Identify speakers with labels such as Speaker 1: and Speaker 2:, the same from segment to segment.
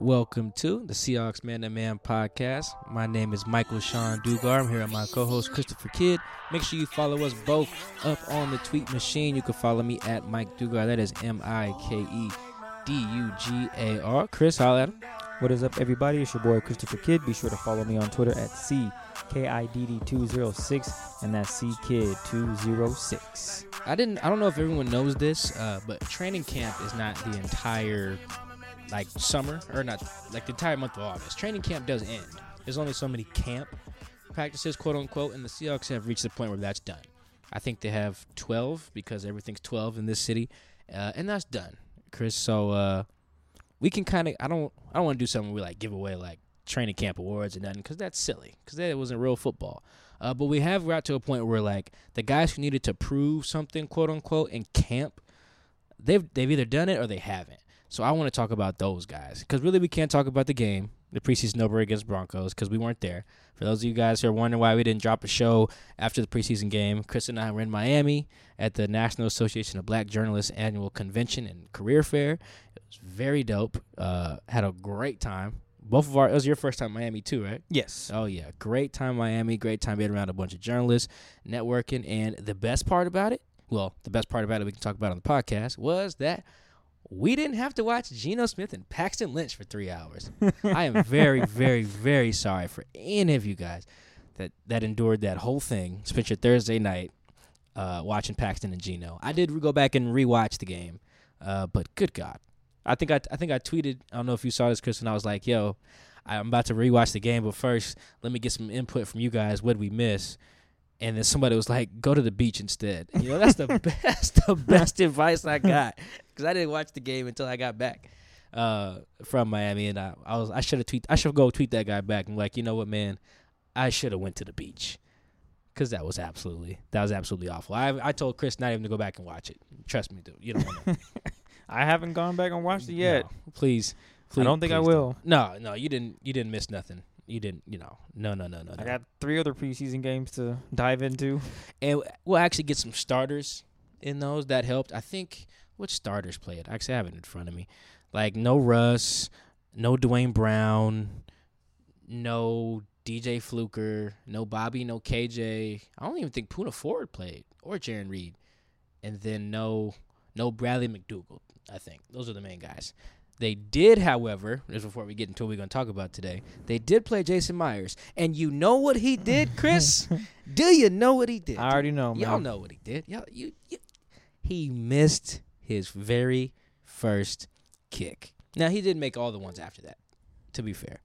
Speaker 1: Welcome to the Seahawks Man to Man podcast. My name is Michael-Shawn Dugar. I'm here with my co-host Christopher Kidd. Make sure you follow us both up on the tweet machine. You can follow me at Mike Dugar. That is M I K E D U G A R. Chris, holla at him.
Speaker 2: What is up, everybody? It's your boy Christopher Kidd. Be sure to follow me on Twitter at CKIDD206, and that's CKid206.
Speaker 1: I didn't. I don't know if everyone knows this, uh, but training camp is not the entire like summer or not like the entire month of August. Training camp does end. There's only so many camp practices, quote unquote, and the Seahawks have reached the point where that's done. I think they have 12 because everything's 12 in this city, uh, and that's done, Chris. So uh, we can kind of. I don't. I don't want to do something where we like give away like training camp awards and nothing because that's silly because that wasn't real football. Uh, but we have got to a point where like the guys who needed to prove something, quote unquote, in camp, they've they've either done it or they haven't. So I want to talk about those guys because really we can't talk about the game, the preseason opener against Broncos, because we weren't there. For those of you guys who are wondering why we didn't drop a show after the preseason game, Chris and I were in Miami at the National Association of Black Journalists annual convention and career fair. It was very dope. Uh, had a great time. Both of our it was your first time in Miami too, right?
Speaker 2: Yes.
Speaker 1: Oh yeah, great time in Miami. Great time being around a bunch of journalists, networking, and the best part about it, well, the best part about it we can talk about on the podcast was that we didn't have to watch Geno Smith and Paxton Lynch for three hours. I am very, very, very sorry for any of you guys that that endured that whole thing. Spent your Thursday night uh, watching Paxton and Geno. I did go back and rewatch the game, uh, but good God, I think I I think I tweeted. I don't know if you saw this, Chris, and I was like, "Yo, I'm about to rewatch the game, but first, let me get some input from you guys. What did we miss?" And then somebody was like, "Go to the beach instead." You know, that's the best, the best advice I got because I didn't watch the game until I got back uh, from Miami, and I, I was I should have tweet I should go tweet that guy back and like, you know what, man, I should have went to the beach because that was absolutely that was absolutely awful. I I told Chris not even to go back and watch it. Trust me, dude. You don't want to.
Speaker 2: I haven't gone back and watched it yet.
Speaker 1: No, please, please.
Speaker 2: I don't think I will.
Speaker 1: No, no, you didn't. You didn't miss nothing. You didn't. You know, no, no, no, no.
Speaker 2: I
Speaker 1: no.
Speaker 2: got three other preseason games to dive into.
Speaker 1: and we'll actually get some starters in those that helped. I think which starters played. I actually, I have it in front of me. Like no Russ, no Duane Brown, no DJ Fluker, no Bobby, no KJ. I don't even think Poona Ford played or Jarran Reed, and then no no Bradley McDougald. I think those are the main guys. They did, however, this is before we get into what we're going to talk about today. They did play Jason Myers, and you know what he did, Chris? Do you know what he did?
Speaker 2: I already know, man.
Speaker 1: Y'all know what he did. Y'all, you, you, he missed his very first kick. Now he didn't make all the ones after that. To be fair,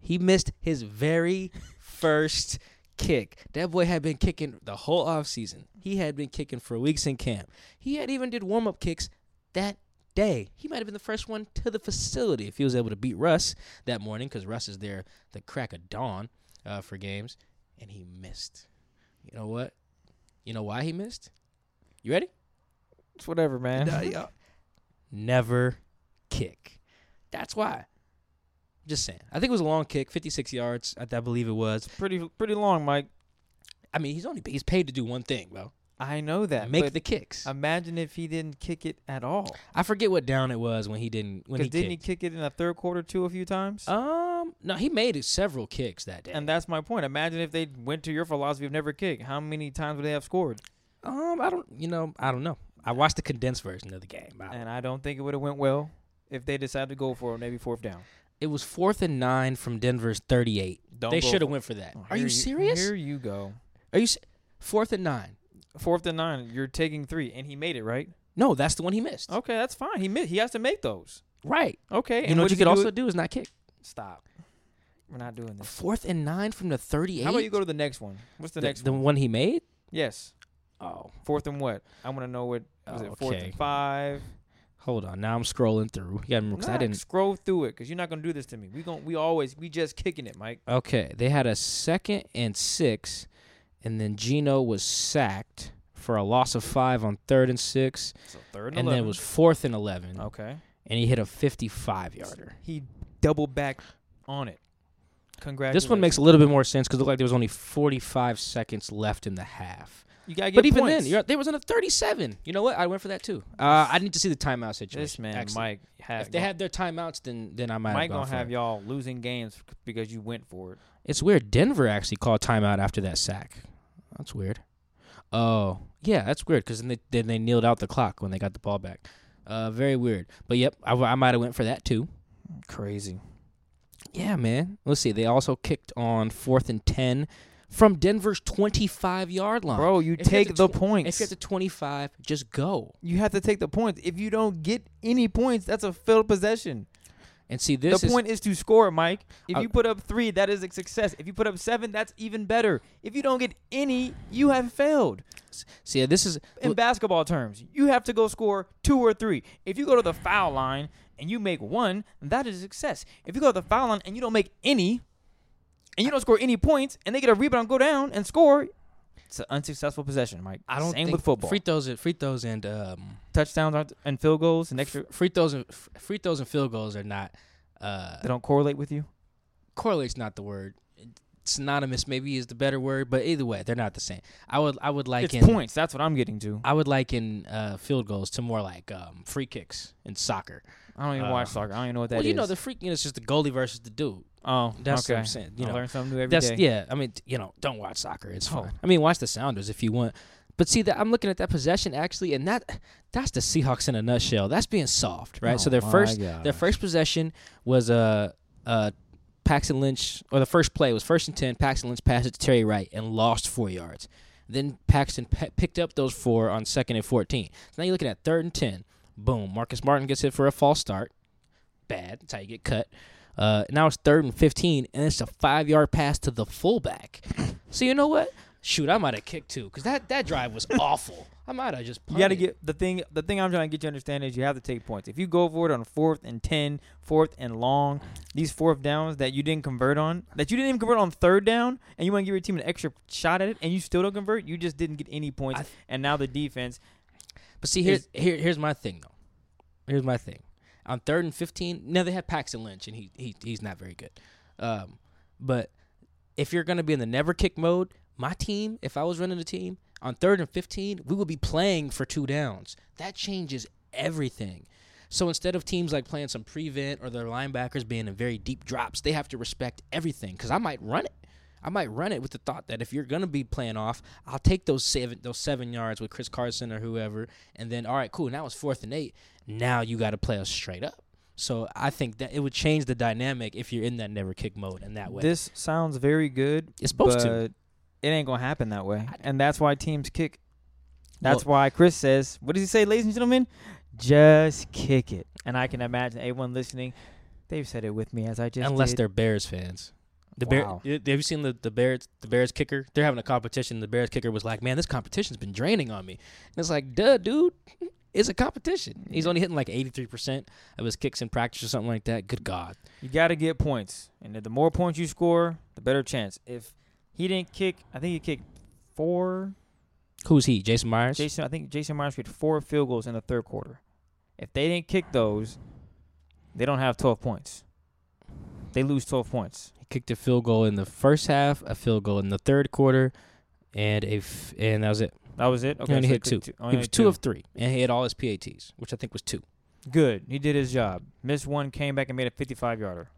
Speaker 1: he missed his very first kick. That boy had been kicking the whole off season. He had been kicking for weeks in camp. He had even did warm up kicks that day. He might have been the first one to the facility if he was able to beat Russ that morning because Russ is there the crack of dawn uh, for games, and he missed. You know what? You know why he missed? You ready?
Speaker 2: It's whatever, man.
Speaker 1: Nah, y'all- Never kick. That's why. Just saying. I think it was a long kick, 56 yards. I, I believe it was.
Speaker 2: pretty pretty long, Mike.
Speaker 1: I mean, he's only he's paid to do one thing, bro.
Speaker 2: I know that.
Speaker 1: Make the kicks.
Speaker 2: imagine if he didn't kick it at all.
Speaker 1: I forget what down it was when he didn't when he
Speaker 2: didn't
Speaker 1: kicked.
Speaker 2: he kick it in the third quarter too a few times?
Speaker 1: Um, no, he made several kicks that day.
Speaker 2: and that's my point. Imagine if they went to your philosophy of never kick. How many times would they have scored?
Speaker 1: um, I don't, you know, I don't know. I watched the condensed version of the game. I-
Speaker 2: And I don't think it would have went well if they decided to go for maybe fourth down.
Speaker 1: it was fourth and nine from Denver's 38.
Speaker 2: Don't
Speaker 1: they should have went for that.
Speaker 2: Oh,
Speaker 1: Are
Speaker 2: here
Speaker 1: you serious?
Speaker 2: Here you go.
Speaker 1: Are you fourth and nine?
Speaker 2: Fourth and nine. You're taking three, and he made it right.
Speaker 1: No, that's the one he missed.
Speaker 2: Okay, that's fine. He mi- he has to make those.
Speaker 1: Right.
Speaker 2: Okay.
Speaker 1: You
Speaker 2: and
Speaker 1: know what you could
Speaker 2: do
Speaker 1: also
Speaker 2: it-
Speaker 1: do is not kick.
Speaker 2: stop. We're not doing this.
Speaker 1: Fourth and nine from the 38.
Speaker 2: How about you go to the next one? What's the,
Speaker 1: the,
Speaker 2: next
Speaker 1: the
Speaker 2: one?
Speaker 1: one he made?
Speaker 2: Yes.
Speaker 1: Oh,
Speaker 2: Fourth and what? I want to know what was it? Fourth
Speaker 1: Okay.
Speaker 2: and five.
Speaker 1: hold on. Now I'm scrolling through. You got to I didn't.
Speaker 2: scroll through it because you're not gonna do this to me. We gon' we always we just kicking it, Mike.
Speaker 1: Okay, they had a second and six, and then Geno was sacked for a loss of five on third and six,
Speaker 2: So third
Speaker 1: and
Speaker 2: and,
Speaker 1: then it was fourth and eleven,
Speaker 2: okay.
Speaker 1: and he hit a 55 yarder.
Speaker 2: He doubled back on it. Congratulations.
Speaker 1: This one makes a little bit more sense because it looked like there was only 45 seconds left in the half.
Speaker 2: You gotta get
Speaker 1: But even
Speaker 2: points.
Speaker 1: then, you're, they was on a 37. You know what? I went for that too. Uh, I need to see the timeout situation.
Speaker 2: this man,
Speaker 1: actually.
Speaker 2: Mike, have
Speaker 1: If they had their timeouts, then then I might
Speaker 2: Mike
Speaker 1: have gone
Speaker 2: gonna
Speaker 1: for
Speaker 2: have
Speaker 1: it.
Speaker 2: y'all losing games because you went for it.
Speaker 1: It's weird. Denver actually called timeout after that sack. That's weird. Oh, yeah, that's weird because then they then they kneeled out the clock when they got the ball back. Uh, very weird. But yep, I, I might have went for that too.
Speaker 2: Crazy.
Speaker 1: Yeah, man. Let's see. They also kicked on fourth and ten from Denver's twenty-five yard line.
Speaker 2: Bro, you
Speaker 1: If
Speaker 2: take
Speaker 1: have
Speaker 2: the
Speaker 1: tw-
Speaker 2: points.
Speaker 1: if you're at the twenty-five, just go.
Speaker 2: you have to take the points. If you don't get any points, that's a failed possession.
Speaker 1: And see, this
Speaker 2: the
Speaker 1: is
Speaker 2: point is to score, Mike. If
Speaker 1: Uh,
Speaker 2: you put up three, that is a success. If you put up seven, that's even better. If you don't get any, you have failed.
Speaker 1: see. This is
Speaker 2: In basketball terms, you have to go score two or three. If you go to the foul line and you make one, that is a success. If you go to the foul line and you don't make any, and you don't score any points, and they get a rebound, go down and score, it's an unsuccessful possession, Mike.
Speaker 1: I don't
Speaker 2: Same with football.
Speaker 1: free throws. and- Free throws and um,
Speaker 2: Touchdowns aren't, and field goals and extra,
Speaker 1: free throws and free throws and field goals are not. Uh,
Speaker 2: they don't correlate with you.
Speaker 1: correlate's not the word. Synonymous maybe is the better word, but either way, they're not the same. I would I would like
Speaker 2: it's
Speaker 1: in
Speaker 2: points. That's what I'm getting to.
Speaker 1: I would liken uh, field goals to more like um, free kicks in soccer.
Speaker 2: I don't even
Speaker 1: Uh,
Speaker 2: watch soccer. I don't even know what that is.
Speaker 1: well, you know the freaking it's just the goalie versus the dude.
Speaker 2: oh,
Speaker 1: That's
Speaker 2: okay.
Speaker 1: what I'm saying. You
Speaker 2: I
Speaker 1: know,
Speaker 2: learn something new every day.
Speaker 1: that's yeah. I mean, you know, don't watch soccer. It's
Speaker 2: Oh.
Speaker 1: fine. I mean, watch the Sounders if you want. But see that I'm looking at that possession actually, and that that's the Seahawks in a nutshell. That's being soft, right? so
Speaker 2: Oh
Speaker 1: their
Speaker 2: my
Speaker 1: first their first possession was uh, uh, Paxton Lynch, or the first play was first and 10. Paxton Lynch passed it to Terry Wright and lost four yards. Then Paxton pe- picked up those four on second and 14. So now you're looking at third and 10. Boom. Marcus Martin gets hit for a false start. Bad. That's how you get cut. Uh, now it's third and 15, and it's a five yard pass to the fullback. So you know what? Shoot, I might have kicked two because that, that drive was awful. I might have just
Speaker 2: You got to get the thing. The thing I'm trying to get you to understand is you have to take points. If you go for it on fourth and 10, fourth and long, these fourth downs that you didn't convert on, that you didn't even convert on third down, and you want to give your team an extra shot at it, and you still don't convert, you just didn't get any points. And now the defense,
Speaker 1: But see, here's here, here's my thing though. Here's my thing. On third and fifteen, now they have Paxton Lynch, and he, he he's not very good. Um, but if you're gonna be in the never kick mode, my team, if I was running the team on third and fifteen, we would be playing for two downs. That changes everything. So instead of teams like playing some prevent or their linebackers being in very deep drops, they have to respect everything. Because I might run it. I might run it with the thought that if you're gonna be playing off, I'll take those seven those seven yards with Chris Carson or whoever, and then all right, cool. Now it's fourth and eight. Now you got to play us straight up. So I think that it would change the dynamic if you're in that never kick mode in that way.
Speaker 2: this sounds very good.
Speaker 1: it's supposed
Speaker 2: but
Speaker 1: to.
Speaker 2: It ain't gonna happen that way, and that's why teams kick. That's
Speaker 1: Well-
Speaker 2: why Chris says, "What does he say, ladies and gentlemen? Just kick it." And I can imagine everyone listening, they've said it with me as I just
Speaker 1: Unless
Speaker 2: did.
Speaker 1: they're Bears fans. The
Speaker 2: Wow.
Speaker 1: Bear, have you seen the, the Bears the Bears kicker? They're having a competition. The Bears kicker was like, "Man, this competition's been draining on me." And it's like, "Duh, dude, it's a competition." He's only hitting like 83% of his kicks in practice or something like that. Good God.
Speaker 2: You got to get points, and the more points you score, the better chance. If he didn't kick, I think he kicked four.
Speaker 1: Who's he? Jason Myers?
Speaker 2: Jason, I think Jason Myers kicked four field goals in the third quarter. If they didn't kick those, they don't have 12 points. They lose 12 points.
Speaker 1: He kicked a field goal in the first half, a field goal in the third quarter, and a f- and that was it.
Speaker 2: That was it. Okay,
Speaker 1: only
Speaker 2: so
Speaker 1: hit two.
Speaker 2: only
Speaker 1: he was
Speaker 2: hit
Speaker 1: two of three, and he had all his PATs, which I think was two.
Speaker 2: Good. He did his job. Missed one, came back and made a 55 yarder.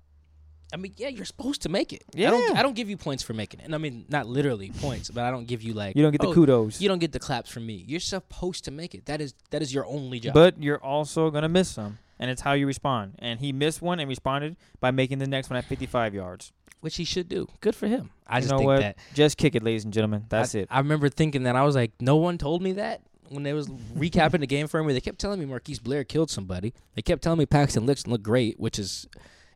Speaker 1: I mean, yeah, you're supposed to make it. I don't.
Speaker 2: Yeah.
Speaker 1: I don't give you points for making it, and I mean not literally points, but I don't give you like
Speaker 2: You don't get the
Speaker 1: oh,
Speaker 2: kudos.
Speaker 1: You don't get the claps from me. You're supposed to make it. That is that is your only job.
Speaker 2: But you're also gonna miss some, and it's how you respond. And he missed one and responded by making the next one at 55 yards.
Speaker 1: which he should do. Good for him. I
Speaker 2: You
Speaker 1: just
Speaker 2: know
Speaker 1: think
Speaker 2: what?
Speaker 1: that.
Speaker 2: Just kick it, ladies and gentlemen. That's
Speaker 1: I,
Speaker 2: it.
Speaker 1: I remember thinking that I was like, no one told me that when they was recapping the game for me. They kept telling me Marquise Blair killed somebody. They kept telling me Paxton Lynch looked great, which is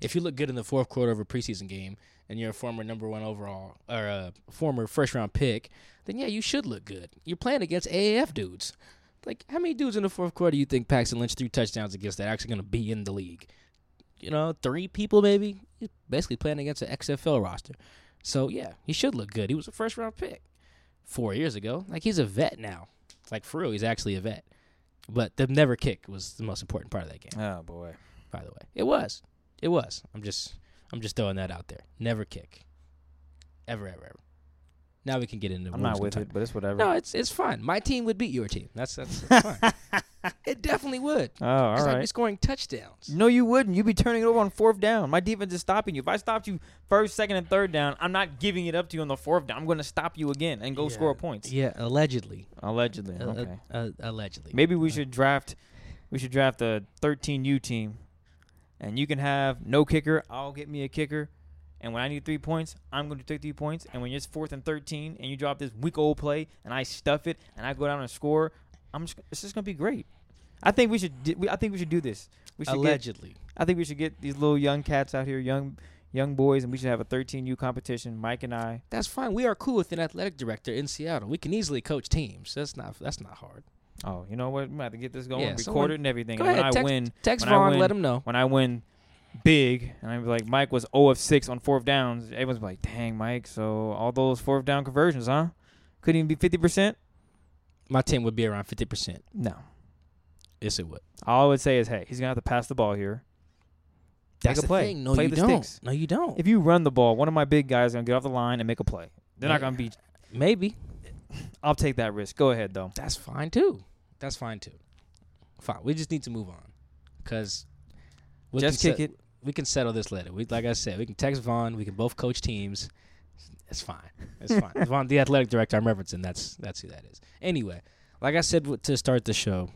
Speaker 1: if you look good in the fourth quarter of a preseason game and you're a former number one overall or a former first round pick, then yeah, you should look good. You're playing against AAF dudes. Like, how many dudes in the fourth quarter do you think Paxton Lynch threw touchdowns against that are actually going to be in the league? You know, three people maybe. He's basically playing against an XFL roster. So yeah, he should look good. He was a first round pick four years ago. Like he's a vet now. Like for real, he's actually a vet. But the never kick was the most important part of that game.
Speaker 2: oh boy.
Speaker 1: By the way, it was. It was. I'm just. I'm just throwing that out there. Never kick. Ever, ever, ever. Now we can get into.
Speaker 2: I'm not with it, but it's whatever.
Speaker 1: No, it's it's fine. My team would beat your team. That's that's, that's fine. It definitely would.
Speaker 2: Oh, all
Speaker 1: 'Cause I'd be
Speaker 2: right.
Speaker 1: scoring touchdowns.
Speaker 2: No, you wouldn't. You'd be turning it over on fourth down. My defense is stopping you. If I stopped you first, second, and third down, I'm not giving it up to you on the fourth down. I'm going to stop you again and go score points.
Speaker 1: Yeah, allegedly.
Speaker 2: Allegedly.
Speaker 1: Uh, uh,
Speaker 2: Okay.
Speaker 1: uh, allegedly.
Speaker 2: Maybe we
Speaker 1: Uh,
Speaker 2: should draft. We should draft a 13U team, and you can have no kicker. I'll get me a kicker, and when I need three points, I'm going to take three points. And when it's fourth and 13, and you drop this weak old play, and I stuff it, and I go down and score, I'm just. It's just going to be great. I think we should. di- I think we should do this. We should get
Speaker 1: allegedly.
Speaker 2: I think we should get these little young cats out here, young young boys, and we should have a 13U competition. Mike and I.
Speaker 1: That's fine. We are cool with an athletic director in Seattle. We can easily coach teams. That's not that's not hard.
Speaker 2: Oh, you know what? I'm gonna have to get this going,
Speaker 1: Yeah,
Speaker 2: record it and everything.
Speaker 1: Go
Speaker 2: and
Speaker 1: ahead,
Speaker 2: when I
Speaker 1: text-
Speaker 2: win,
Speaker 1: Text Vaughn, let him know.
Speaker 2: when I win big, and I'm like, Mike was 0 of 6 on fourth downs. Everyone's like, dang, Mike. So all those fourth down conversions, huh? Couldn't even be 50 percent.
Speaker 1: My team would be around fifty percent.
Speaker 2: No.
Speaker 1: Yes, it would.
Speaker 2: All I would say is, hey, he's gonna have to pass the ball here.
Speaker 1: That's
Speaker 2: Make a
Speaker 1: the
Speaker 2: play.
Speaker 1: thing. No,
Speaker 2: Play
Speaker 1: you
Speaker 2: the
Speaker 1: don't.
Speaker 2: sticks.
Speaker 1: No, you don't.
Speaker 2: If you run the ball, one of my big guys is gonna get off the line and make a play. They're not gonna be.
Speaker 1: Maybe
Speaker 2: I'll take that risk. Go ahead though.
Speaker 1: that's fine too. That's fine too. Fine. We just need to move on, cause we
Speaker 2: Just kick it.
Speaker 1: We can settle this later. We like I said, we can text Vaughn. We can both coach teams. It's fine. It's fine. Vaughn, the athletic director, I'm referencing. That's that's who that is. Anyway, like I said w- to start the show,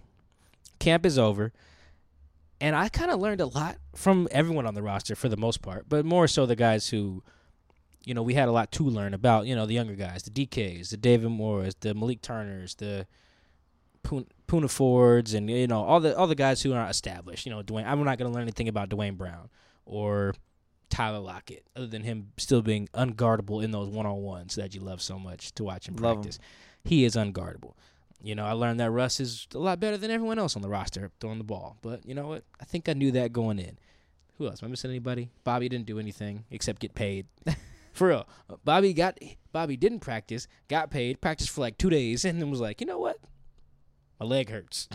Speaker 1: camp is over, and I kind of learned a lot from everyone on the roster for the most part, but more so the guys who, you know, we had a lot to learn about. You know, the younger guys, the DKs, the David Moores, the Malik Turners, the Poon- Poona Fords, and you know all the all the guys who are established. You know, Duane. I'm not going to learn anything about Duane Brown or Tyler Lockett, other than him still being unguardable in those one on ones that you love so much to watch him
Speaker 2: Love
Speaker 1: practice. He is unguardable. You know, I learned that Russ is a lot better than everyone else on the roster throwing the ball. But you know what? I think I knew that going in. Who else? Am I missing anybody? Bobby didn't do anything except get paid. for real. Bobby got Bobby didn't practice, got paid, practiced for like two days, and then was like, you know what? My leg hurts.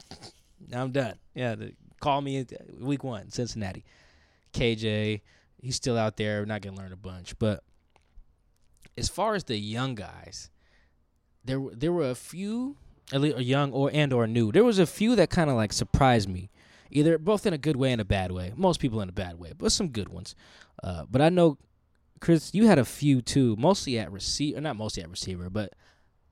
Speaker 1: now I'm done. Yeah, the, call me week one, Cincinnati. KJ, he's still out there. Not gonna learn a bunch, but as far as the young guys, there there were a few, at least young or and or new. There was a few that kind of like surprised me, either both in a good way and a bad way. Most people in a bad way, but some good ones. Uh, but I know, Chris, you had a few too, mostly at receiver, not mostly at receiver, but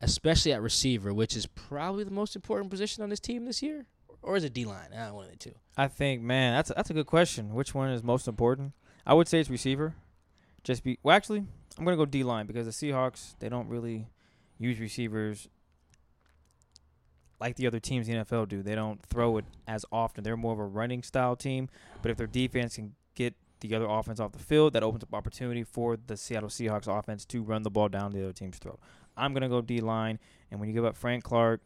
Speaker 1: especially at receiver, which is probably the most important position on this team this year, or is it D line? I ah, one of the two.
Speaker 2: I think, man, that's that's a good question. Which one is most important? I would say it's receiver. Just be well. Actually, I'm gonna go D line because the Seahawks they don't really use receivers like the other teams in the NFL do. They don't throw it as often. They're more of a running style team. But if their defense can get the other offense off the field, that opens up opportunity for the Seattle Seahawks offense to run the ball down the other team's throat. I'm gonna go D line, and when you give up Frank Clark,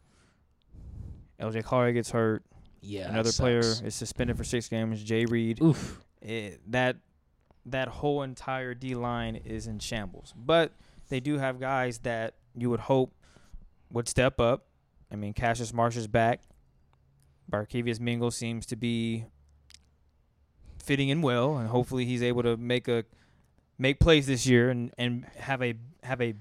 Speaker 2: LJ Collier gets hurt.
Speaker 1: Yeah,
Speaker 2: Another player is suspended for six games. Jay Reed.
Speaker 1: Oof.
Speaker 2: It, that that whole entire D line is in shambles. But they do have guys that you would hope would step up. I mean, Cassius Marsh is back. Barkevious Mingo seems to be fitting in well, and hopefully he's able to make a make plays this year and, and have a have a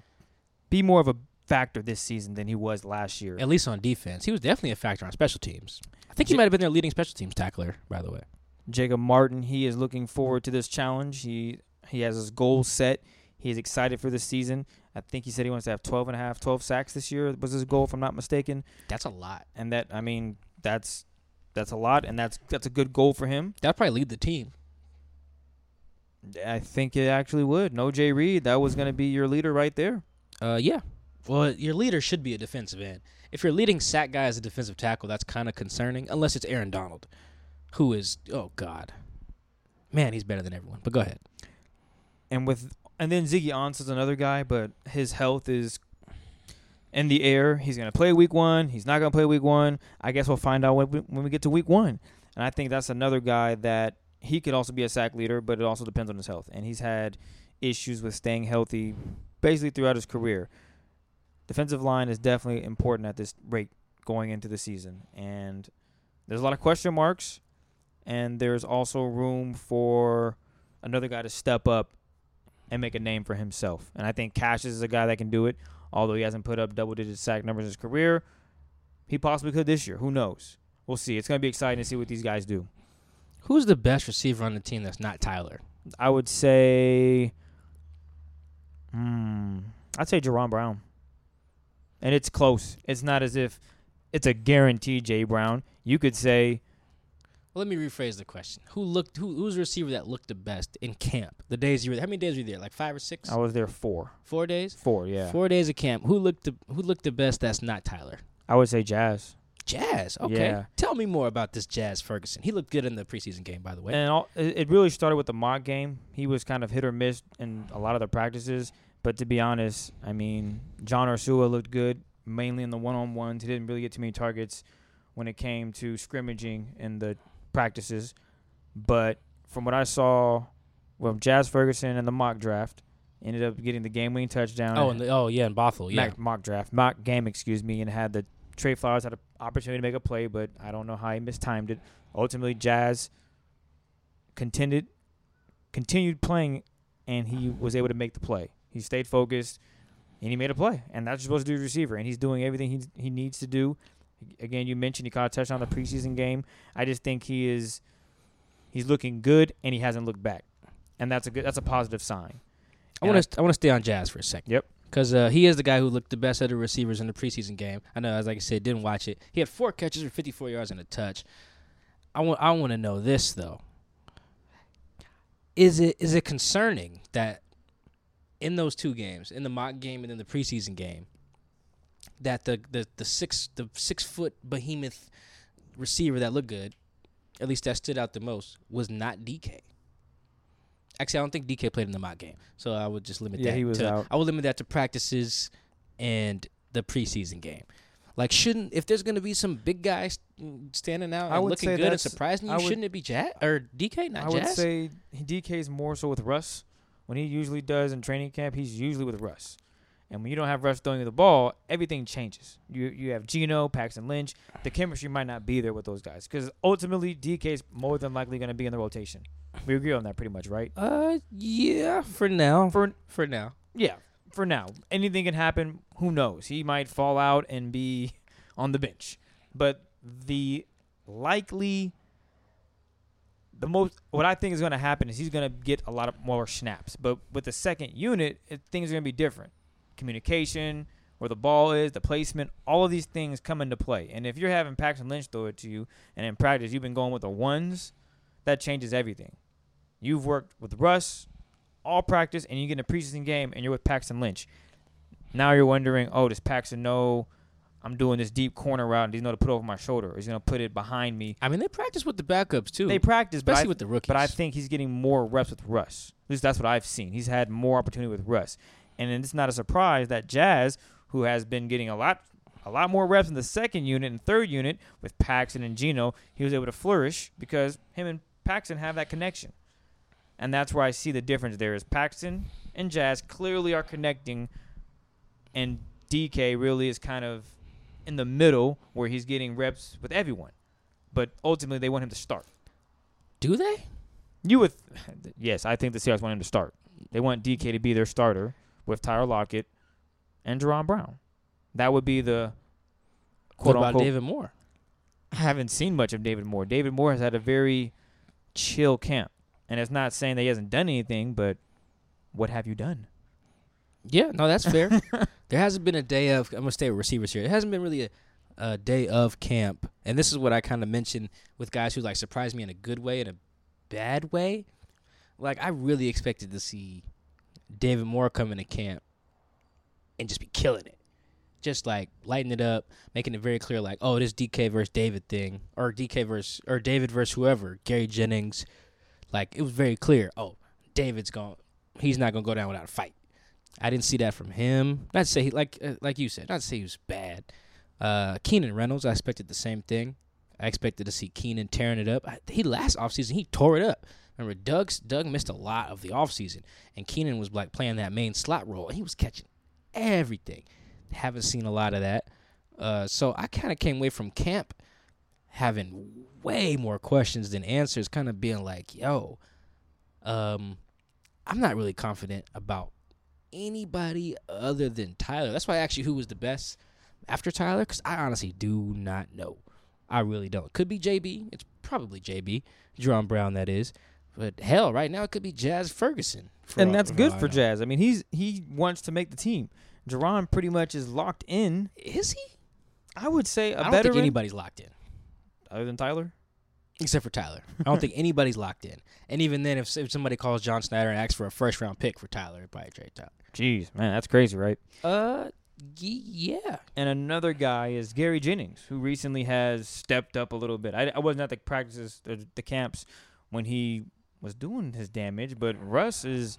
Speaker 2: be more of a factor this season than he was last year.
Speaker 1: At least on defense, he was definitely a factor on special teams. I think he
Speaker 2: Ja-
Speaker 1: might have been their leading special teams tackler, by the way.
Speaker 2: Jacob Martin, he is looking forward to this challenge. He he has his goals set. He's excited for this season. I think he said he wants to have 12 and a half, 12 sacks this year was his goal if I'm not mistaken.
Speaker 1: That's a lot.
Speaker 2: And that I mean, that's that's a lot and that's that's a good goal for him.
Speaker 1: That'd probably lead the team.
Speaker 2: I think it actually would. No Jay Reed, that was going to be your leader right there.
Speaker 1: Uh, yeah. Well, your leader should be a defensive end. If your leading sack guy is a defensive tackle, that's kind of concerning. Unless it's Aaron Donald, who is oh god, man, he's better than everyone. But go ahead.
Speaker 2: And with and then Ziggy Ansah's another guy, but his health is in the air. He's to play week 1. He's not to play week 1. I guess we'll find out when we, when we get to week 1. And I think that's another guy that he could also be a sack leader, but it also depends on his health. And he's had issues with staying healthy basically throughout his career. Defensive line is definitely important at this rate going into the season. And there's a lot of question marks, and there's also room for another guy to step up and make a name for himself. And I think Cash is a guy that can do it. Although he hasn't put up double digit sack numbers in his career, he possibly could this year. Who knows? We'll see. It's going to be exciting to see what these guys do.
Speaker 1: Who's the best receiver on the team that's not Tyler?
Speaker 2: I would say, hmm, I'd say Jaron Brown. And it's close. It's not as if it's a guarantee, Jay Brown. You could say,
Speaker 1: Well, let me rephrase the question. Who looked? Who, who's the receiver that looked the best in camp? The days you were. There. How many days were you there? Like five or six?
Speaker 2: I was there four.
Speaker 1: Four days.
Speaker 2: Four, yeah.
Speaker 1: Four days of camp. Who looked the Who looked the best? That's not Tyler.
Speaker 2: I would say Jazz.
Speaker 1: Jazz. Okay.
Speaker 2: Yeah.
Speaker 1: Tell me more about this Jazz Ferguson. He looked good in the preseason game, by the way.
Speaker 2: And all, it it really started with the mock game. He was kind of hit or miss in a lot of the practices. But to be honest, I mean, John Ursua looked good, mainly in the one on ones. He didn't really get too many targets when it came to scrimmaging in the practices. But from what I saw well, Jazz Ferguson in the mock draft, ended up getting the game winning touchdown.
Speaker 1: oh, and the, oh yeah, in Bothell. Yeah.
Speaker 2: mock, mock draft, mock game, excuse me, and had the Tre Flowers had an opportunity to make a play, but I don't know how he mistimed it. Ultimately, Jazz contended, continued playing, and he was able to make the play. He stayed focused, and he made a play, and that's what you're supposed to do a receiver. And he's doing everything he he needs to do. Again, you mentioned he caught a touchdown the preseason game. I just think he is he's looking good, and he hasn't looked back, and that's a good that's a positive sign.
Speaker 1: I want to I want to stay on Jazz for a second.
Speaker 2: Yep.
Speaker 1: Because uh, he is the guy who looked the best of the receivers in the preseason game. I know, as like I said, didn't watch it. He had four catches for 54 yards and a touch. I want I want to know this though. Is it is it concerning that in those two games, in the mock game and in the preseason game, that the the, the six the six foot behemoth receiver that looked good, at least that stood out the most, was not DK. Actually, I don't think DK played in the mock game, so I would just limit
Speaker 2: Yeah,
Speaker 1: that.
Speaker 2: he was
Speaker 1: to,
Speaker 2: out.
Speaker 1: I would limit that to practices and the preseason game. Like, shouldn't if there's going to be some big guys standing out
Speaker 2: I
Speaker 1: and looking good and surprising you,
Speaker 2: would-
Speaker 1: shouldn't it be Jazz or DK, not
Speaker 2: I would
Speaker 1: Jazz?
Speaker 2: say DK's more so with Russ. When he usually does in training camp, he's usually with Russ. And when you don't have Russ throwing you the ball, everything changes. You you have Geno, Paxton Lynch. The chemistry might not be there with those guys because ultimately DK is more than likely going to be in the rotation. We agree on that pretty much, right?
Speaker 1: uh, yeah, for now,
Speaker 2: For
Speaker 1: for now.
Speaker 2: yeah, for now, anything can happen. Who knows? He might fall out and be on the bench. But the likely, the most, what I think is going to happen is he's going to get a lot of more snaps. But with the second unit, it, things are going to be different. Communication, where the ball is, the placement, all of these things come into play. And if you're having Paxton Lynch throw it to you, and in practice you've been going with the ones, that changes everything. You've worked with Russ all practice, and you get in a preseason game, and you're with Paxton Lynch. Now you're wondering, oh, does Paxton know I'm doing this deep corner route, and he's going to put it over my shoulder, or he's going to put it behind me?
Speaker 1: I mean, they practice with the backups too,
Speaker 2: They practice, but
Speaker 1: especially
Speaker 2: I,
Speaker 1: with the rookies.
Speaker 2: but I think he's getting more reps with Russ. At least that's what I've seen. He's had more opportunity with Russ, and it's not a surprise that Jazz, who has been getting a lot, a lot more reps in the second unit and third unit with Paxton and Geno, he was able to flourish because him and Paxton have that connection, and that's where I see the difference. There is Paxton and Jazz clearly are connecting, and DK really is kind of in the middle where he's getting reps with everyone, but ultimately they want him to start.
Speaker 1: do they?
Speaker 2: You would, yes, I think the Seahawks want him to start. They want DK to be their starter with Tyler Lockett and Jaron Brown. That would be the
Speaker 1: What
Speaker 2: quote
Speaker 1: about
Speaker 2: unquote.
Speaker 1: David Moore?
Speaker 2: I haven't seen much of David Moore. David Moore has had a very chill camp, and it's not saying that he hasn't done anything, but what have you done?
Speaker 1: Yeah, no, that's fair. there hasn't been a day of. I'm gonna stay with receivers here. It hasn't been really a, a day of camp, and this is what I kind of mentioned with guys who like surprised me in a good way and a bad way. Like I really expected to see David Moore come into camp and just be killing it, just like lighting it up, making it very clear, like, oh, this DK versus David thing, or DK versus or David versus whoever, Gary Jennings. Like it was very clear. Oh, David's going. He's not gonna go down without a fight. I didn't see that from him. Not to say he, like uh, like you said, not to say he was bad. Uh, Keenan Reynolds, I expected the same thing. I expected to see Keenan tearing it up. I, he last offseason he tore it up. Remember, Doug's Doug missed a lot of the offseason, and Keenan was like playing that main slot role, and he was catching everything. Haven't seen a lot of that. Uh, so I kind of came away from camp having way more questions than answers, kind of being like, "Yo, um, I'm not really confident about anybody other than Tyler. That's why I actually who was the best after Tyler because I honestly do not know. I really don't. Could be JB. It's probably JB. Jaron Brown, that is. But hell, right now it could be Jazz Ferguson.
Speaker 2: and
Speaker 1: all-
Speaker 2: that's good for. Jazz. I mean, he's he wants to make the team. Jaron pretty much is locked in.
Speaker 1: Is he?
Speaker 2: I would say a
Speaker 1: I don't
Speaker 2: veteran
Speaker 1: think anybody's locked in
Speaker 2: other than Tyler.
Speaker 1: except for Tyler. I don't think anybody's locked in. And even then, if, if somebody calls John Schneider and asks for a first round pick for Tyler, it'd probably trade Tyler.
Speaker 2: Jeez, man, that's crazy, right?
Speaker 1: Uh, yeah.
Speaker 2: And another guy is Gary Jennings, who recently has stepped up a little bit. I, I wasn't at the practices, the, the camps, when he was doing his damage, but Russ is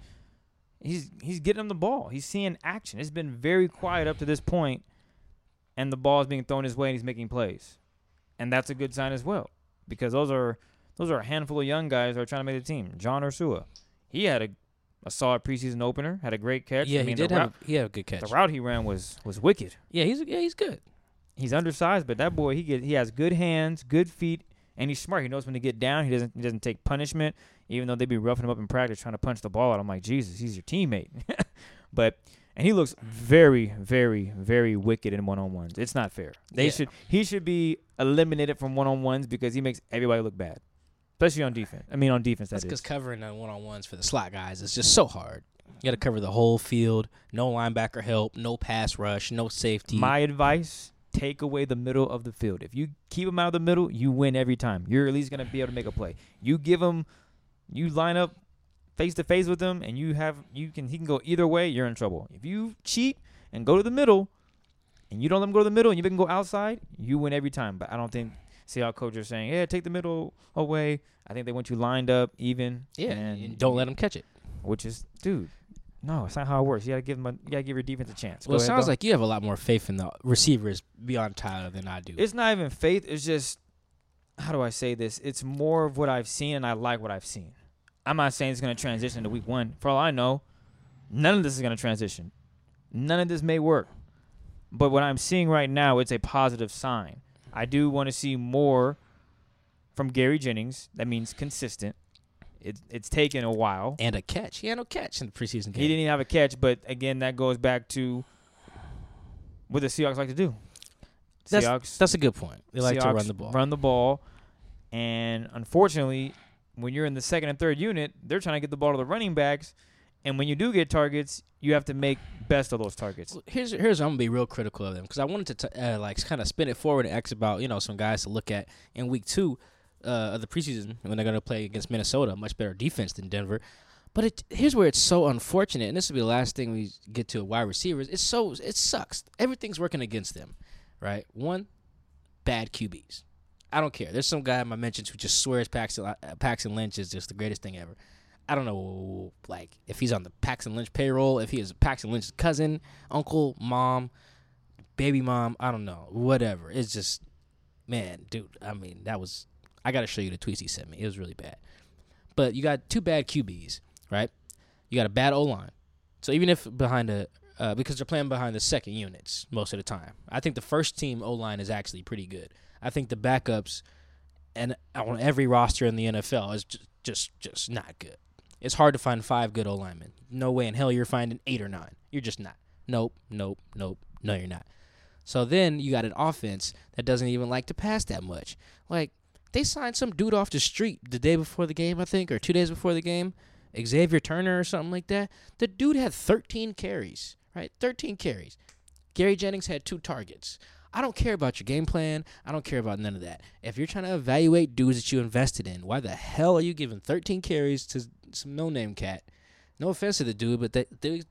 Speaker 2: he's he's getting him the ball. He's seeing action. It's been very quiet up to this point, and the ball is being thrown his way, and he's making plays, and that's a good sign as well, because those are those are a handful of young guys that are trying to make the team. John Ursua, he had a a solid preseason opener, had a great catch.
Speaker 1: Yeah,
Speaker 2: I
Speaker 1: he did have
Speaker 2: route,
Speaker 1: a, he had a good catch.
Speaker 2: the route he ran was was wicked
Speaker 1: Yeah, he's yeah he's good.
Speaker 2: he's undersized, but that boy he get he has good hands, good feet, and he's smart. He knows when to get down. He doesn't he doesn't take punishment, even though they be roughing him up in practice trying to punch the ball out. I'm like, Jesus, he's your teammate. but and he looks very, very, very wicked in one on ones. It's not fair. They
Speaker 1: Yeah.
Speaker 2: should he should be eliminated from one on ones because he makes everybody look bad. Especially on defense. I mean on defense
Speaker 1: That's because
Speaker 2: is.
Speaker 1: covering the one on ones for the slot guys is just so hard. You got to cover the whole field. No linebacker help. No pass rush. No safety.
Speaker 2: My advice: take away the middle of the field. If you keep them out of the middle, you win every time. You're at least gonna be able to make a play. You give them, you line up face to face with them, and you have you can he can go either way. You're in trouble. If you cheat and go to the middle, and you don't let him go to the middle, and you can go outside, you win every time. But I don't think. See how coaches are saying, "Yeah, take the middle away." I think they want you lined up, even.
Speaker 1: yeah,
Speaker 2: and,
Speaker 1: and don't let them catch it.
Speaker 2: Which is, dude. No, it's not how it works. You gotta give him. A, you gotta give your defense a chance.
Speaker 1: Well,
Speaker 2: Go
Speaker 1: it
Speaker 2: ahead,
Speaker 1: sounds like you have a lot more faith in the receivers beyond Tyler than I do.
Speaker 2: It's not even faith. It's just how do I say this? It's more of what I've seen, and I like what I've seen. I'm not saying it's going to transition to week one. For all I know, none of this is going to transition. None of this may work. But what I'm seeing right now, it's a positive sign. I do want to see more from Gary Jennings. That means consistent. It, it's taken a while.
Speaker 1: and a catch. He had no catch in the preseason game.
Speaker 2: He didn't even have a catch, but again, that goes back to what the Seahawks like to do. Seahawks
Speaker 1: That's a good point. They like to run the ball.
Speaker 2: Run the ball. And unfortunately, when you're in the second and third unit, they're trying to get the ball to the running backs. And when you do get targets, you have to make best of those targets.
Speaker 1: Here's here's I'm gonna be real critical of them because I wanted to t- uh, like kind of spin it forward and ask about you know some guys to look at in week two uh, of the preseason when they're gonna play against Minnesota, much better defense than Denver. But it, here's where it's so unfortunate, and this will be the last thing we get to a wide receivers. It's so it sucks. Everything's working against them, right? One, bad QBs. I don't care. There's some guy in my mentions who just swears Paxton uh, Paxton Lynch is just the greatest thing ever. I don't know, like if he's on the Paxton Lynch payroll, if he is Paxton Lynch's cousin, uncle, mom, baby mom. I don't know, whatever. It's just, man, dude. I mean, that was. I got to show you the tweets he sent me. It was really bad. But you got two bad QBs, right? You got a bad O line. So even if behind a uh, because they're playing behind the second units most of the time, I think the first team O line is actually pretty good. I think the backups, and on every roster in the NFL is just just just not good. It's hard to find five good O linemen. No way in hell you're finding eight or nine. You're just not. Nope, nope, nope. No, you're not. So then you got an offense that doesn't even like to pass that much. Like they signed some dude off the street the day before the game, I think, or two days before the game, Xavier Turner or something like that. The dude had 13 carries, right? 13 carries. Gary Jennings had two targets. I don't care about your game plan. I don't care about none of that. If you're trying to evaluate dudes that you invested in, why the hell are you giving 13 carries to some no-name cat? No offense to the dude, but they, they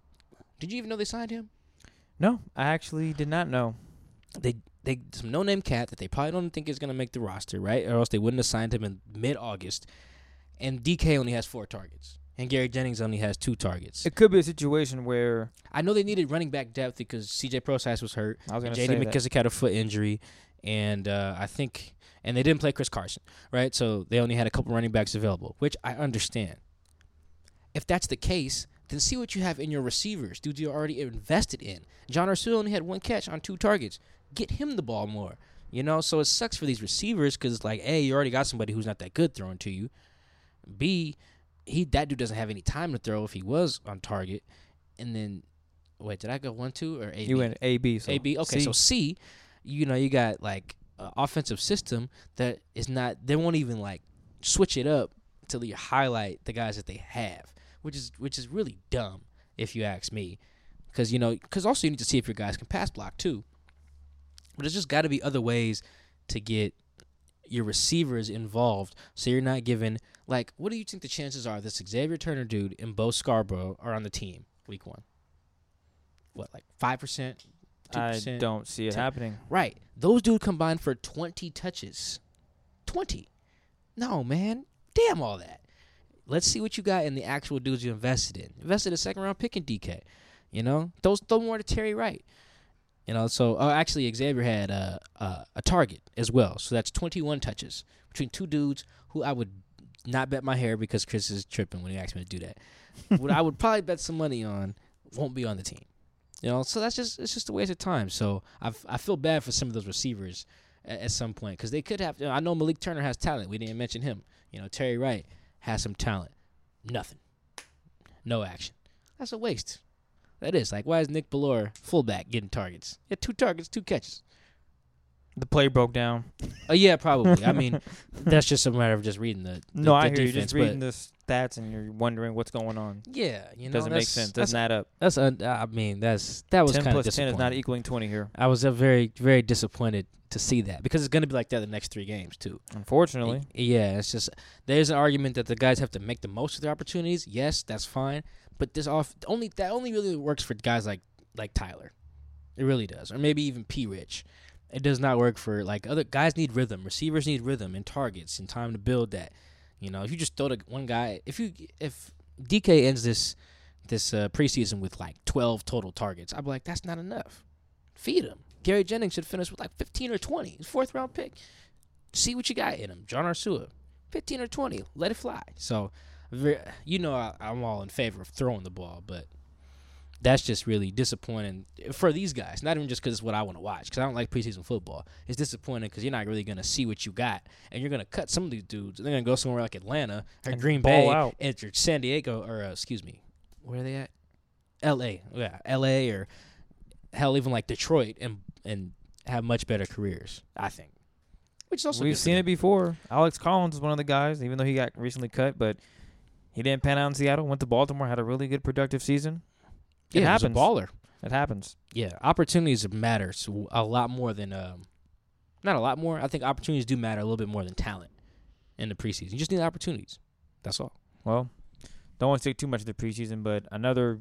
Speaker 1: did you even know they signed him?
Speaker 2: No, I actually did not know.
Speaker 1: They they some no-name cat that they probably don't think is gonna make the roster, right? Or else they wouldn't have signed him in mid-August. And DK only has four targets, and Gary Jennings only has two targets.
Speaker 2: It could be a situation where
Speaker 1: I know they needed running back depth because CJ Prosise was hurt.
Speaker 2: I was to
Speaker 1: JD
Speaker 2: say that.
Speaker 1: McKissic had a foot injury, and uh, I think, and they didn't play Chris Carson, right? So they only had a couple running backs available, which I understand. If that's the case, then see what you have in your receivers, dudes you already invested in. John Ursua only had one catch on two targets. Get him the ball more, you know. So it sucks for these receivers because, like, a, you already got somebody who's not that good throwing to you. B, he that dude doesn't have any time to throw if he was on target, and then wait, did I go one two or A?
Speaker 2: You went A B. So
Speaker 1: A B. Okay,
Speaker 2: C.
Speaker 1: so C, you know, you got like a offensive system that is not. They won't even like switch it up until you highlight the guys that they have, which is which is really dumb if you ask me, because you know, because also you need to see if your guys can pass block too. But there's just got to be other ways to get your receivers involved, so you're not giving like. What do you think the chances are this Xavier Turner dude and Bo Scarborough are on the team week one? What like five percent?
Speaker 2: I don't see it
Speaker 1: 10.
Speaker 2: happening.
Speaker 1: Right. Those dudes combined for 20 touches. 20. No, man. Damn all that. Let's see what you got in the actual dudes you invested in. Invested a second round pick in DK. You know, those throw more to Terry Wright. You know, so oh, actually Xavier had uh, uh, a target as well. So that's 21 touches between two dudes who I would not bet my hair because Chris is tripping when he asked me to do that. what I would probably bet some money on won't be on the team. You know, so that's just it's just a waste of time. So I I feel bad for some of those receivers at, at some point because they could have. You know, I know Malik Turner has talent. We didn't mention him. You know, Terry Wright has some talent. Nothing. No action. That's a waste. That is like why is Nick Bellore fullback getting targets? Yeah, two targets, two catches.
Speaker 2: The play broke down.
Speaker 1: Oh yeah, probably. I mean, that's just a matter of just reading the, the
Speaker 2: No, I
Speaker 1: the
Speaker 2: hear you. Just reading the stats and you're wondering what's going on.
Speaker 1: yeah, you know,
Speaker 2: Doesn't make sense. Doesn't add up.
Speaker 1: that's un, I mean that's that was kind of
Speaker 2: plus ten is not equaling twenty here.
Speaker 1: I was uh, very very disappointed to see that because it's going to be like that the next three games too.
Speaker 2: Unfortunately,
Speaker 1: Yeah, it's just there's an argument that the guys have to make the most of their opportunities. Yes, that's fine, but this off only that only really works for guys like like Tyler. It really does, or maybe even P. Rich. It does not work for like other guys. Need rhythm. Receivers need rhythm and targets and time to build that. You know, if you just throw to one guy, if you if DK ends this this uh, preseason with like 12 total targets, I'd be like, that's not enough. Feed him. Gary Jennings should finish with like 15 or 20. Fourth round pick. See what you got in him. John Ursua, 15 or 20. Let it fly. So, you know, I, I'm all in favor of throwing the ball, but that's just really disappointing for these guys. Not even just because it's what I want to watch, because I don't like preseason football. It's disappointing because you're not really going to see what you got, and you're going to cut some of these dudes. They're going to go somewhere like Atlanta or
Speaker 2: And
Speaker 1: Green Bay,
Speaker 2: out.
Speaker 1: enter San Diego, or uh, excuse me, where are they at? L.A. Yeah, L.A. or hell, even like Detroit, and and have much better careers. I think. Which is also
Speaker 2: we've
Speaker 1: good
Speaker 2: seen it before. Alex Collins is one of the guys, even though he got recently cut, but he didn't pan out in Seattle. Went to Baltimore, had a really good productive season. It
Speaker 1: Yeah, he's a
Speaker 2: happens.
Speaker 1: baller.
Speaker 2: It happens.
Speaker 1: Yeah, opportunities matter so a lot more than um, not a lot more. I think opportunities do matter a little bit more than talent in the preseason. You just need opportunities. That's all.
Speaker 2: Well, don't want to stick too much to the preseason, but another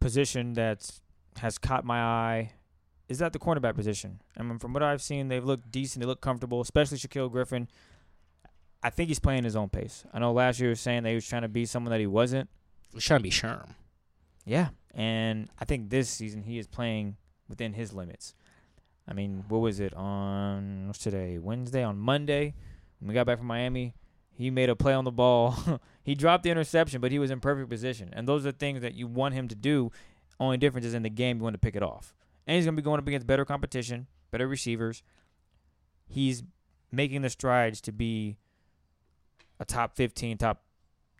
Speaker 2: position that's has caught my eye is at the cornerback position. I mean, from what I've seen, they've looked decent. They look comfortable, especially Shaquille Griffin. I think he's playing his own pace. I know last year he was saying that he was trying to be someone that he wasn't.
Speaker 1: He's trying to be Sherm.
Speaker 2: Yeah, and I think this season he is playing within his limits. I mean, what was it on what's today? Wednesday on Monday when we got back from Miami, he made a play on the ball. he dropped the interception, but he was in perfect position. And those are things that you want him to do. Only difference is in the game you want to pick it off. And he's going to be going up against better competition, better receivers. He's making the strides to be a top 15, top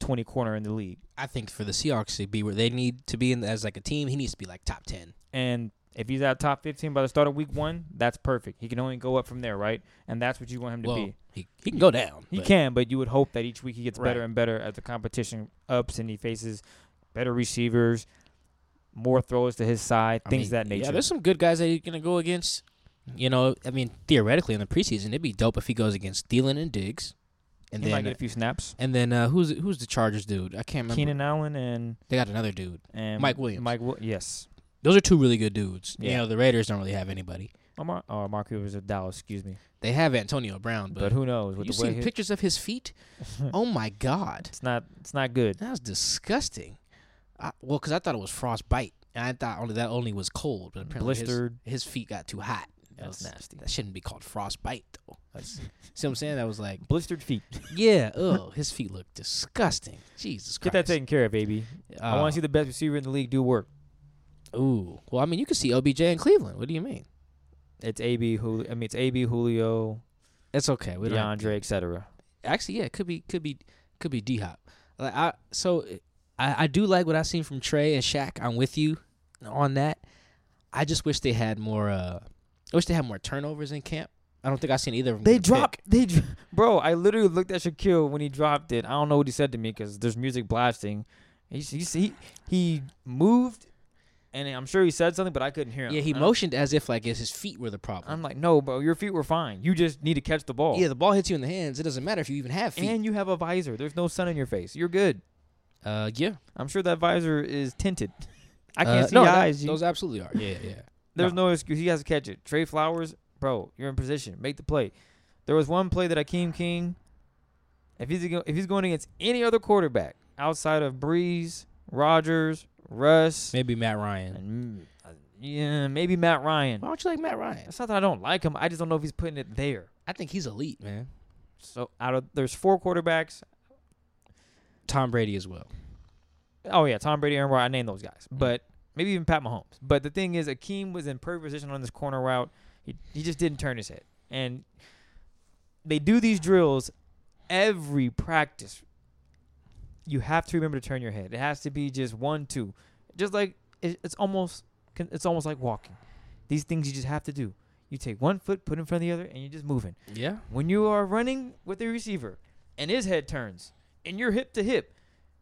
Speaker 2: 20 corner in the league.
Speaker 1: I think for the Seahawks to be where they need to be in as like a team, he needs to be like top ten.
Speaker 2: And if he's at top 15 by the start of week one, that's perfect. He can only go up from there, right? And that's what you want him to
Speaker 1: Well,
Speaker 2: be.
Speaker 1: he he can go down.
Speaker 2: He
Speaker 1: but-
Speaker 2: can, but you would hope that each week he gets better and better as the competition ups and he faces better receivers, more throws to his side,
Speaker 1: I
Speaker 2: things
Speaker 1: mean,
Speaker 2: of that nature.
Speaker 1: Yeah, there's some good guys that he's gonna go against. You know, I mean, theoretically in the preseason, it'd be dope if he goes against Thielen and Diggs, and
Speaker 2: he might
Speaker 1: then
Speaker 2: get a few snaps.
Speaker 1: and then uh, who's who's the Chargers dude? I can't remember.
Speaker 2: Keenan Allen and,
Speaker 1: They got another dude.
Speaker 2: and
Speaker 1: Mike Williams.
Speaker 2: Mike, Wi- yes.
Speaker 1: Those are two really good dudes. You
Speaker 2: Yeah.
Speaker 1: know, the Raiders don't really have anybody.
Speaker 2: Oh, Mar- oh Mark was of Dallas, excuse me.
Speaker 1: They have Antonio Brown,
Speaker 2: But,
Speaker 1: but,
Speaker 2: who knows? With
Speaker 1: you seen
Speaker 2: his-
Speaker 1: pictures of his feet? oh my God,
Speaker 2: it's not it's not good.
Speaker 1: that was disgusting. I, well, because I thought it was frostbite, and I thought only that only was cold, but apparently
Speaker 2: Blistered.
Speaker 1: His, feet got too hot.
Speaker 2: That was
Speaker 1: That's-
Speaker 2: nasty.
Speaker 1: That shouldn't be called frostbite though. That's, see what I'm saying? That was like,
Speaker 2: Blistered feet.
Speaker 1: yeah, ugh, his feet look disgusting. Jesus Christ.
Speaker 2: Get that taken care of, baby. I want to uh, see the best receiver in the league do work.
Speaker 1: Ooh, well, I mean, you can see OBJ in Cleveland. What do you mean?
Speaker 2: It's AB Julio. I mean, it's AB Julio,
Speaker 1: It's okay. We
Speaker 2: DeAndre, etc.
Speaker 1: actually, yeah, it could be, could be, could be D Hop. Like I, so I, I do like what I seen from Tre and Shaq. I'm with you. on that. I just wish they had more. Uh, I wish they had more turnovers in camp. I don't think I've seen either of them.
Speaker 2: They
Speaker 1: a pick.
Speaker 2: dropped. They, bro. I literally looked at Shaquille when he dropped it. I don't know what he said to me because there's music blasting. He, he he moved, and I'm sure he said something, but I couldn't hear him.
Speaker 1: Yeah, he motioned as if like his feet were the problem.
Speaker 2: I'm like, no, bro. Your feet were fine. You just need to catch the ball.
Speaker 1: yeah, the ball hits you in the hands. It doesn't matter if you even have feet.
Speaker 2: and you have a visor. There's no sun in your face. You're good.
Speaker 1: Uh, yeah,
Speaker 2: I'm sure that visor is tinted. I
Speaker 1: Uh,
Speaker 2: can't see
Speaker 1: no, that-
Speaker 2: eyes.
Speaker 1: Those absolutely are. Yeah, yeah.
Speaker 2: There's no. excuse. He has to catch it. Tre Flowers, bro, you're in position. Make the play. There was one play that Akeem King, if he's if he's going against any other quarterback outside of Brees, Rodgers, Russ,
Speaker 1: Maybe Matt Ryan.
Speaker 2: uh, yeah, maybe Matt Ryan.
Speaker 1: Why don't you like Matt Ryan?
Speaker 2: It's not that I don't like him. I just don't know if he's putting it there.
Speaker 1: I think he's elite, man.
Speaker 2: So out of there's four quarterbacks.
Speaker 1: Tom Brady as well.
Speaker 2: Oh yeah, Tom Brady, Aaron Rodgers. I named those guys, but maybe even Pat Mahomes. But the thing is, Akeem was in perfect position on this corner route. He he just didn't turn his head, and they do these drills every practice. You have to remember to turn your head. It has to be just one, two, just like it, it's almost it's almost like walking. These things you just have to do. You take one foot, put it in front of the other, and you're just moving.
Speaker 1: Yeah.
Speaker 2: When you are running with the receiver and his head turns and you're hip to hip,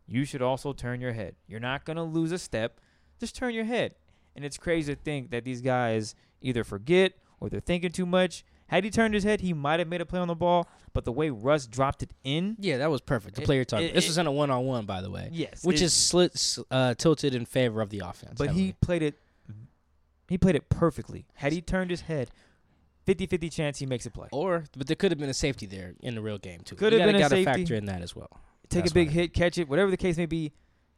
Speaker 2: you should also turn your head. You're not going to lose a step. Just turn your head. And it's crazy to think that these guys either forget or they're thinking too much. Had he turned his head, he might have made a play on the ball. But the way Russ dropped it in,
Speaker 1: Yeah, that was perfect. The
Speaker 2: It-
Speaker 1: player talking.
Speaker 2: it-
Speaker 1: this
Speaker 2: it-
Speaker 1: was in a one-on-one, by the way,
Speaker 2: yes,
Speaker 1: which is slit, uh, tilted in favor of the offense.
Speaker 2: But he played it. He played it perfectly. Had he turned his head, 50-50 chance he makes a play.
Speaker 1: or but there could have been a safety there in the real game too.
Speaker 2: Could
Speaker 1: You
Speaker 2: have been a
Speaker 1: gotta
Speaker 2: safety.
Speaker 1: factor in that as well.
Speaker 2: Take
Speaker 1: That's
Speaker 2: a big
Speaker 1: why.
Speaker 2: hit, catch it, whatever the case may be.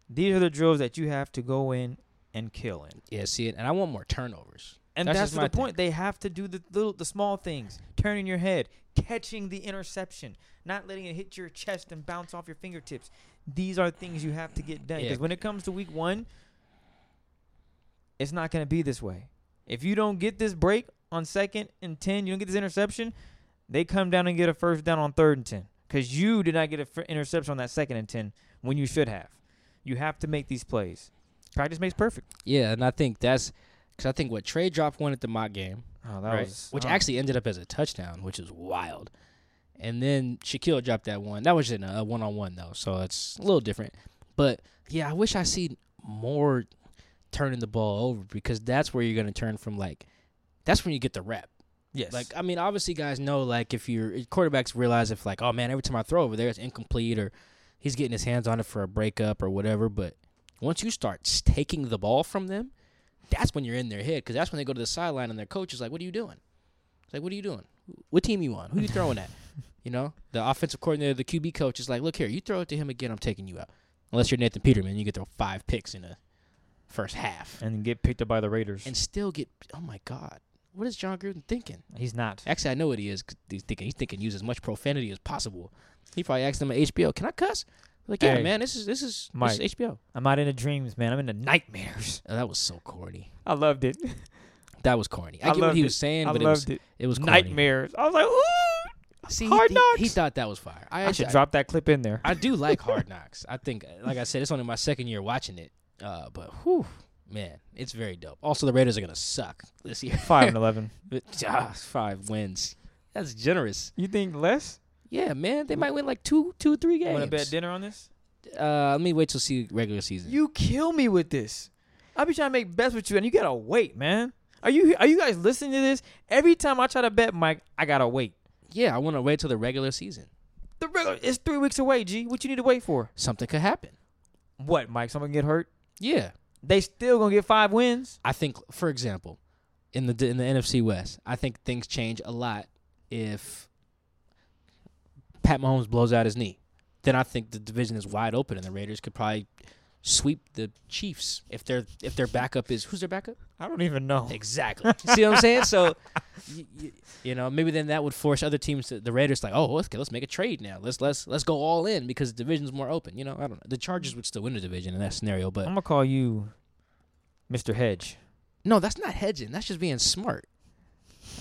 Speaker 2: These are the drills that you have to go in and kill in.
Speaker 1: Yeah, see it, and I want more turnovers.
Speaker 2: And
Speaker 1: That's
Speaker 2: that's, the
Speaker 1: my thing.
Speaker 2: point. They have to do the little, the small things: turning your head, catching the interception, not letting it hit your chest and bounce off your fingertips. These are things you have to get done.
Speaker 1: Yeah.
Speaker 2: Because when it comes to week one, it's not going to be this way. If you don't get this break on second and ten, you don't get this interception, they come down and get a first down on third and ten. Because you did not get an interception on that second and ten when you should have. You have to make these plays. Practice makes perfect.
Speaker 1: Yeah, and I think that's because I think what Tre dropped one at the mock game,
Speaker 2: Oh, that
Speaker 1: right,
Speaker 2: was
Speaker 1: which
Speaker 2: oh.
Speaker 1: actually ended up as a touchdown, which is wild. And then Shaquille dropped that one. That was in a one-on-one though, so it's a little different. But yeah, I wish I see more turning the ball over because that's where you're gonna turn from like, that's when you get the rep.
Speaker 2: yes,
Speaker 1: Like I mean, obviously, guys know like if your eh, quarterbacks realize if like, oh man, every time I throw over there, it's incomplete or he's getting his hands on it for a breakup or whatever. But once you start taking the ball from them, that's when you're in their head because that's when they go to the sideline and their coach is like, "What are you doing?" It's like, "What are you doing? What team you on? Who you throwing at?" You know, the offensive coordinator, the QB coach is like, "Look here, you throw it to him again, I'm taking you out." Unless you're Nathan Peterman, you can throw five picks in a first half
Speaker 2: and get picked up by the Raiders.
Speaker 1: and still get. Oh my God, what is Jon Gruden thinking?
Speaker 2: He's not.
Speaker 1: Actually, I know what he is. He's thinking he's thinking use as much profanity as possible. He probably asked them at HBO, "Can I cuss?" Like, yeah,
Speaker 2: Hey,
Speaker 1: man, this is this is,
Speaker 2: Mike.
Speaker 1: this is HBO.
Speaker 2: I'm not into dreams, man. I'm into nightmares.
Speaker 1: Oh, that was so corny.
Speaker 2: I loved it.
Speaker 1: That was corny. I,
Speaker 2: I
Speaker 1: get what he was saying,
Speaker 2: I
Speaker 1: but it was
Speaker 2: loved it.
Speaker 1: it was corny.
Speaker 2: Nightmares. I was like, ooh.
Speaker 1: See,
Speaker 2: Hard
Speaker 1: he,
Speaker 2: Knocks.
Speaker 1: He, thought that was fire. I,
Speaker 2: I should
Speaker 1: I,
Speaker 2: drop that clip in there.
Speaker 1: I do like Hard Knocks. I think, like I said, it's only my second year watching it. Uh, but whew, man, it's very dope. Also, the Raiders are gonna suck this year.
Speaker 2: Five and eleven.
Speaker 1: Ah, five wins. That's generous.
Speaker 2: You think less?
Speaker 1: Yeah, man, they might win like two, two, three games.
Speaker 2: Want to bet dinner on this?
Speaker 1: Uh, let me wait till see regular season.
Speaker 2: You kill me with this. I be trying to make bets with you, and you gotta wait, man. Are you are you guys listening to this? Every time I try to bet, Mike, I gotta wait.
Speaker 1: yeah, I want to wait till the regular season.
Speaker 2: The regular it's three weeks away. G, what you need to wait for?
Speaker 1: Something could happen.
Speaker 2: What, Mike? Someone get hurt?
Speaker 1: Yeah,
Speaker 2: They still gonna get five wins.
Speaker 1: I think, for example, in the in the NFC West, I think things change a lot if Pat Mahomes blows out his knee. Then I think the division is wide open, and the Raiders could probably sweep the Chiefs if their if their backup is who's their backup?
Speaker 2: I don't even know.
Speaker 1: Exactly. See what I'm saying? So, y- y- you know, maybe then that would force other teams. To, the Raiders like, oh, let's let's make a trade now. Let's let's let's go all in because the division's more open. You know, I don't know. The Chargers would still win the division in that scenario, but
Speaker 2: I'm gonna call you Mr. Hedge.
Speaker 1: no, that's not hedging. That's just being smart.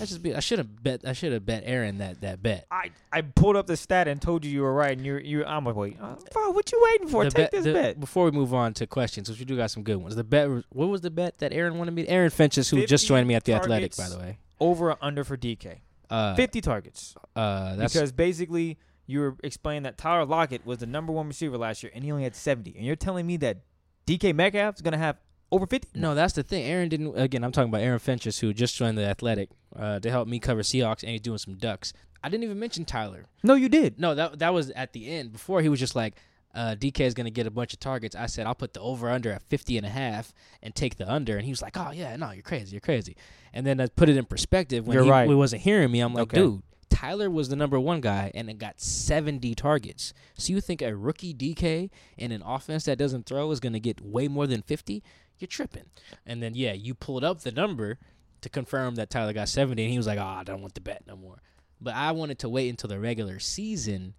Speaker 1: I just be. I should have bet. I should have bet Aaron that that bet.
Speaker 2: I, I pulled up the stat and told you you were right, and you're you. I'm like, wait, uh, bro, what you waiting for?
Speaker 1: The
Speaker 2: Take
Speaker 1: bet-
Speaker 2: this
Speaker 1: the-
Speaker 2: bet.
Speaker 1: Before we move on to questions, which we do got some good ones. The bet. What was the bet that Aaron wanted me? Aaron Finches, who just joined me at the Athletic, by the way.
Speaker 2: Over or under for DK?
Speaker 1: Uh,
Speaker 2: Fifty targets.
Speaker 1: uh, that's
Speaker 2: because basically you were explaining that Tyler Lockett was the number one receiver last year, and he only had seventy. And you're telling me that DK Metcalf is gonna have over fifty?
Speaker 1: No, that's the thing. Aaron didn't. Again, I'm talking about Aaron Finches, who just joined the Athletic uh, to help me cover Seahawks, and he's doing some Ducks. I didn't even mention Tyler.
Speaker 2: no, you did.
Speaker 1: No, that that was at the end. Before he was just like, uh, DK is going to get a bunch of targets. I said I'll put the over under at 50 and a half and take the under, and he was like, Oh yeah, no, you're crazy, you're crazy. And then I put it in perspective when
Speaker 2: You're
Speaker 1: he,
Speaker 2: right.
Speaker 1: he wasn't hearing me. I'm like,
Speaker 2: Okay.
Speaker 1: dude. Tyler was the number one guy and it got 70 targets. So you think a rookie DK in an offense that doesn't throw is going to get way more than 50? You're tripping. And then, yeah, you pulled up the number to confirm that Tyler got 70, and he was like, oh, I don't want the bet no more. But I wanted to wait until the regular season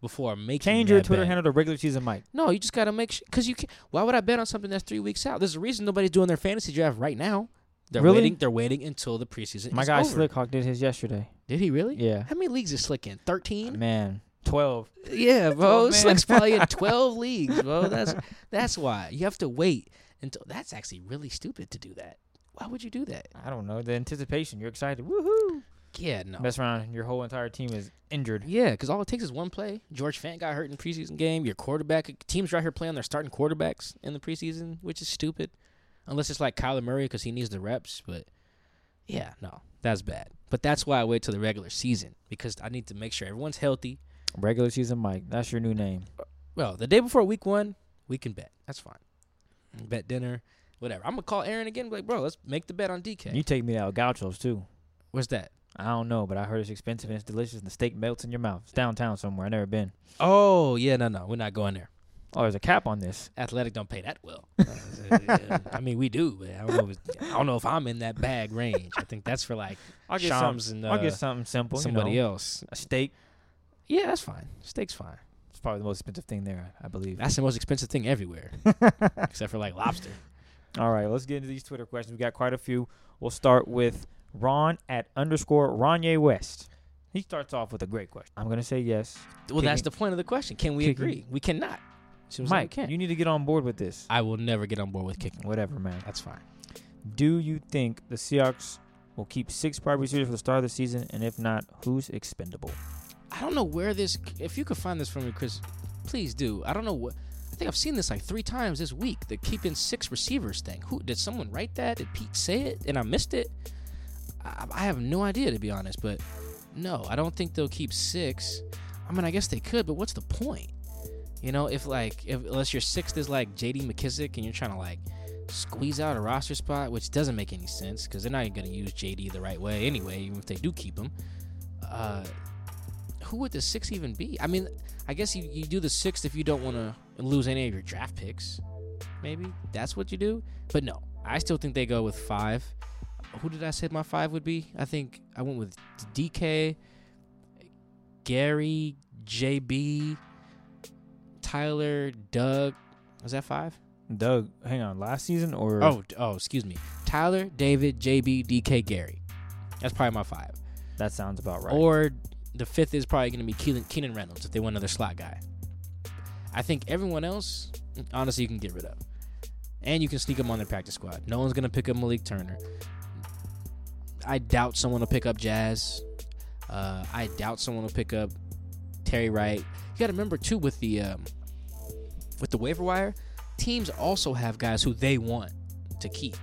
Speaker 1: before making
Speaker 2: Change your Twitter
Speaker 1: bet.
Speaker 2: handle to regular season Mike.
Speaker 1: No, you just got to make sure. Because you can Why would I bet on something that's three weeks out? There's a reason nobody's doing their fantasy draft right now. They're
Speaker 2: Really?
Speaker 1: waiting. They're waiting until the preseason.
Speaker 2: My guy
Speaker 1: over.
Speaker 2: Slickhawk did his yesterday.
Speaker 1: Did he really?
Speaker 2: Yeah.
Speaker 1: How many leagues is Slick in? Thirteen.
Speaker 2: Man, twelve.
Speaker 1: Yeah, bro.
Speaker 2: Oh, man.
Speaker 1: Slick's probably in twelve leagues, bro. That's that's why you have to wait until. That's actually really stupid to do that. Why would you do that?
Speaker 2: I don't know the anticipation. You're excited. Woohoo!
Speaker 1: Yeah, no.
Speaker 2: Mess around. Your whole entire team is injured.
Speaker 1: Yeah, because all it takes is one play. George Fant got hurt in the preseason game. Your quarterback teams right here playing their starting quarterbacks in the preseason, which is stupid. Unless it's like Kyler Murray because he needs the reps. But yeah, no, that's bad. But that's why I wait till the regular season because I need to make sure everyone's healthy.
Speaker 2: Regular season Mike. That's your new name.
Speaker 1: Well, the day before week one, we can bet. That's fine. Bet dinner, whatever. I'm gonna call Aaron again. be Like, bro, let's make the bet on DK.
Speaker 2: You take me to El Gauchos too.
Speaker 1: What's that?
Speaker 2: I don't know, but I heard it's expensive and it's delicious and the steak melts in your mouth. It's downtown somewhere. i never been.
Speaker 1: Oh yeah, no, no, we're not going there.
Speaker 2: Oh, there's a cap on this.
Speaker 1: Athletic don't pay that well. Uh, I mean, we do, but I don't know. If it's, I don't know if I'm in that bag range. I think that's for like
Speaker 2: I'll get
Speaker 1: Shams
Speaker 2: something.
Speaker 1: and uh,
Speaker 2: I'll get something simple.
Speaker 1: somebody
Speaker 2: you know,
Speaker 1: else.
Speaker 2: A steak.
Speaker 1: Yeah, that's fine. Steak's fine.
Speaker 2: It's probably the most expensive thing there, I believe.
Speaker 1: That's the most expensive thing everywhere, except for like lobster.
Speaker 2: All right, let's get into these Twitter questions. We got quite a few. We'll start with Ron at underscore Ronye West. He starts off with a great question. I'm gonna say yes.
Speaker 1: Well, that's
Speaker 2: Kicking-
Speaker 1: the point of the question. Can we
Speaker 2: kicking-
Speaker 1: agree? We cannot. See what
Speaker 2: Mike,
Speaker 1: We can't.
Speaker 2: you need to get on board with this.
Speaker 1: I will never get on board with kicking.
Speaker 2: Whatever, man.
Speaker 1: That's fine.
Speaker 2: Do you think the Seahawks will keep six wide receivers for the start of the season? And if not, who's expendable?
Speaker 1: I don't know where this. If you could find this for me, Chris, please do. I don't know what. I think I've seen this like three times this week. The keeping six receivers thing. Who did someone write that? Did Pete say it and I missed it? I, I have no idea to be honest. But no, I don't think they'll keep six. I mean, I guess they could, but what's the point? You know, if like if unless your sixth is like J.D. McKissic and you're trying to like squeeze out a roster spot, which doesn't make any sense because they're not even going to use J.D. the right way anyway, even if they do keep him. Uh, who would the six even be? I mean, I guess you, you do the sixth if you don't want to lose any of your draft picks. Maybe that's what you do. But no, I still think they go with five. Who did I say my five would be? I think I went with DK, Gary, JB, Tyler, Doug. Was that five?
Speaker 2: Doug, hang on. Last season or
Speaker 1: Oh, oh, excuse me. Tyler, David, JB, DK, Gary. That's probably my five.
Speaker 2: that sounds about right.
Speaker 1: Or the fifth is probably going to be Keenan, Keenan Reynolds if they want another slot guy. I think everyone else, honestly, you can get rid of. And you can sneak them on their practice squad. No one's going to pick up Malik Turner. I doubt someone will pick up Jazz. Uh, I doubt someone will pick up Terry Wright. You got to remember too with the um, with the waiver wire, teams also have guys who they want to keep.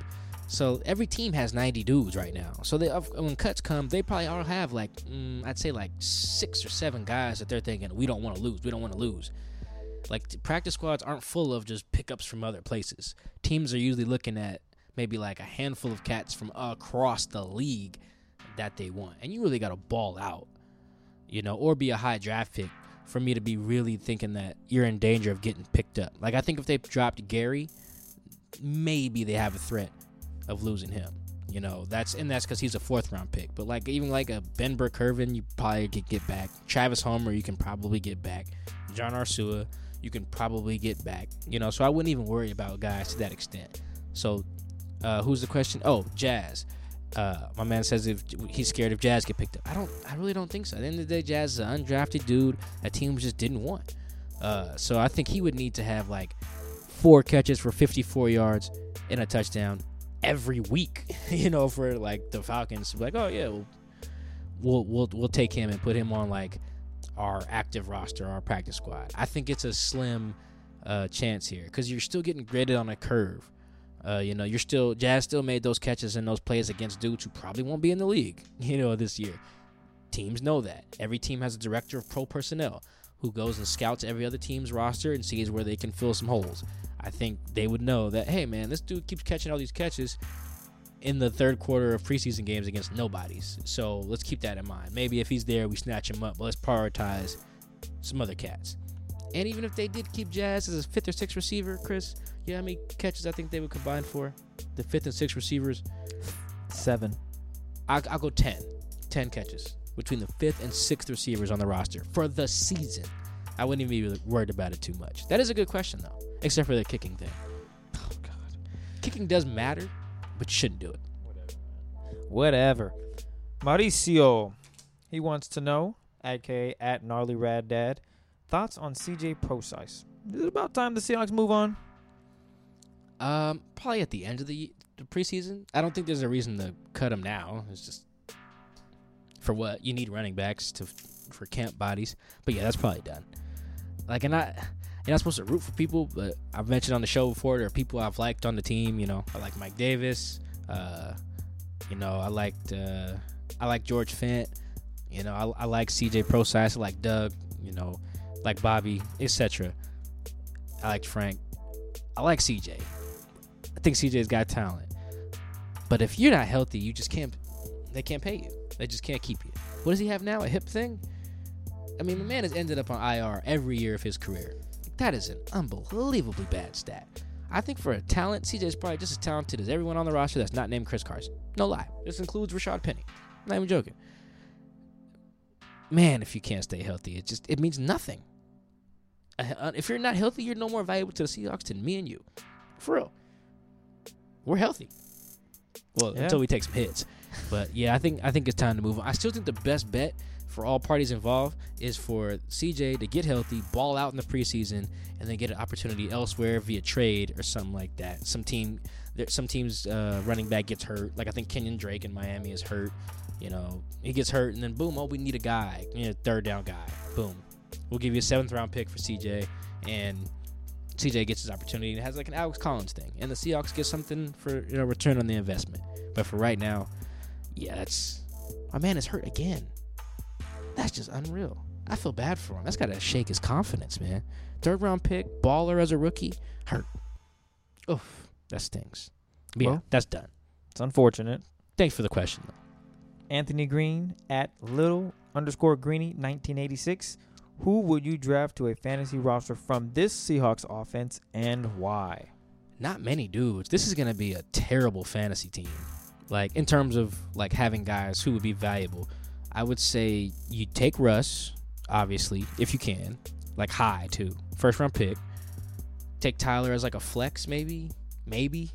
Speaker 1: So every team has 90 dudes right now. So they, when cuts come, they probably all have like mm, I'd say like six or seven guys that they're thinking we don't want to lose. We don't want to lose. Like practice squads aren't full of just pickups from other places. Teams are usually looking at maybe like a handful of cats from across the league that they want, and you really got to ball out, you know, or be a high draft pick for me to be really thinking that you're in danger of getting picked up. Like I think if they dropped Gary, maybe they have a threat of losing him. You know, that's and that's because he's a fourth round pick. But like even like a Ben Burr-Kirven, you probably could get back. Travis Homer, you can probably get back. John Ursua, you can probably get back. You know, so I wouldn't even worry about guys to that extent. So, uh, who's the question? Oh, Jazz. Uh, my man says if he's scared if Jazz get picked up. I don't. I really don't think so. At the end of the day, Jazz is an undrafted dude that teams just didn't want. Uh, so I think he would need to have like four catches for 54 yards and a touchdown every week. You know, for like the Falcons to be like, oh yeah, we'll, we'll we'll we'll take him and put him on like our active roster, our practice squad. I think it's a slim uh, chance here because you're still getting graded on a curve. Uh, you know, you're still Jazz still made those catches and those plays against dudes who probably won't be in the league. You know, this year. Teams know that. Every team has a director of pro personnel who goes and scouts every other team's roster and sees where they can fill some holes. I think they would know that, hey man, this dude keeps catching all these catches in the third quarter of preseason games against nobodies. So let's keep that in mind. Maybe if he's there, we snatch him up, but let's prioritize some other cats. And even if they did keep Jazz as a fifth or sixth receiver, Chris, you know how many catches I think they would combine for? The fifth and sixth receivers?
Speaker 2: Seven.
Speaker 1: I, I'll go 10. 10 catches between the fifth and sixth receivers on the roster for the season. I wouldn't even be worried about it too much. That is a good question, though, except for the kicking thing. Oh, God. Kicking does matter, but you shouldn't do it.
Speaker 2: Whatever. Mauricio, he wants to know, aka at gnarly rad dad, thoughts on CJ Prosise. Is it about time the Seahawks move on?
Speaker 1: Um, probably at the end of the, the preseason. I don't think there's a reason to cut him now. It's just for what you need running backs to for camp bodies. But yeah, that's probably done. Like, and I, you're not supposed to root for people, but I've mentioned on the show before there are people I've liked on the team. You know, I like Mike Davis. Uh, you know, I liked uh, I like George Fant. You know, I, I like CJ Prosise. I like Doug. You know, like Bobby, etc. I like Frank. I like CJ. I think CJ's got talent. But if you're not healthy, you just can't. They can't pay you. They just can't keep you. What does he have now? A hip thing? I mean, the man has ended up on IR every year of his career. That is an unbelievably bad stat. I think for a talent, CJ is probably just as talented as everyone on the roster that's not named Chris Carson. No lie. This includes Rashaad Penny. I'm not even joking. Man, if you can't stay healthy, it just it means nothing. Uh, if you're not healthy, you're no more valuable to the Seahawks than me and you. For real. We're healthy. Well,
Speaker 2: Yeah.
Speaker 1: until we take some hits. But yeah, I think I think it's time to move on. I still think the best bet for all parties involved is for CJ to get healthy, ball out in the preseason, and then get an opportunity elsewhere via trade or something like that. Some team, some teams uh, running back gets hurt. Like I think Kenyan Drake in Miami is hurt. You know, he gets hurt, and then boom, oh, we need a guy, you know, third down guy. Boom, we'll give you a seventh round pick for CJ, and CJ gets his opportunity and has like an Alex Collins thing, and the Seahawks get something for you know return on the investment. But for right now, yeah, that's my man is hurt again. That's just unreal. I feel bad for him. That's got to shake his confidence, man. Third round pick, baller as a rookie, hurt. Oof, that stings. But yeah, that's done.
Speaker 2: It's unfortunate.
Speaker 1: Thanks for the question, though.
Speaker 2: Anthony Green at little underscore greeny 1986. Who would you draft to a fantasy roster from this Seahawks offense and why?
Speaker 1: Not many dudes. This is gonna be a terrible fantasy team. Like in terms of like having guys who would be valuable, I would say you take Russ, obviously, if you can, like high too, first round pick. Take Tyler as like a flex, maybe, maybe.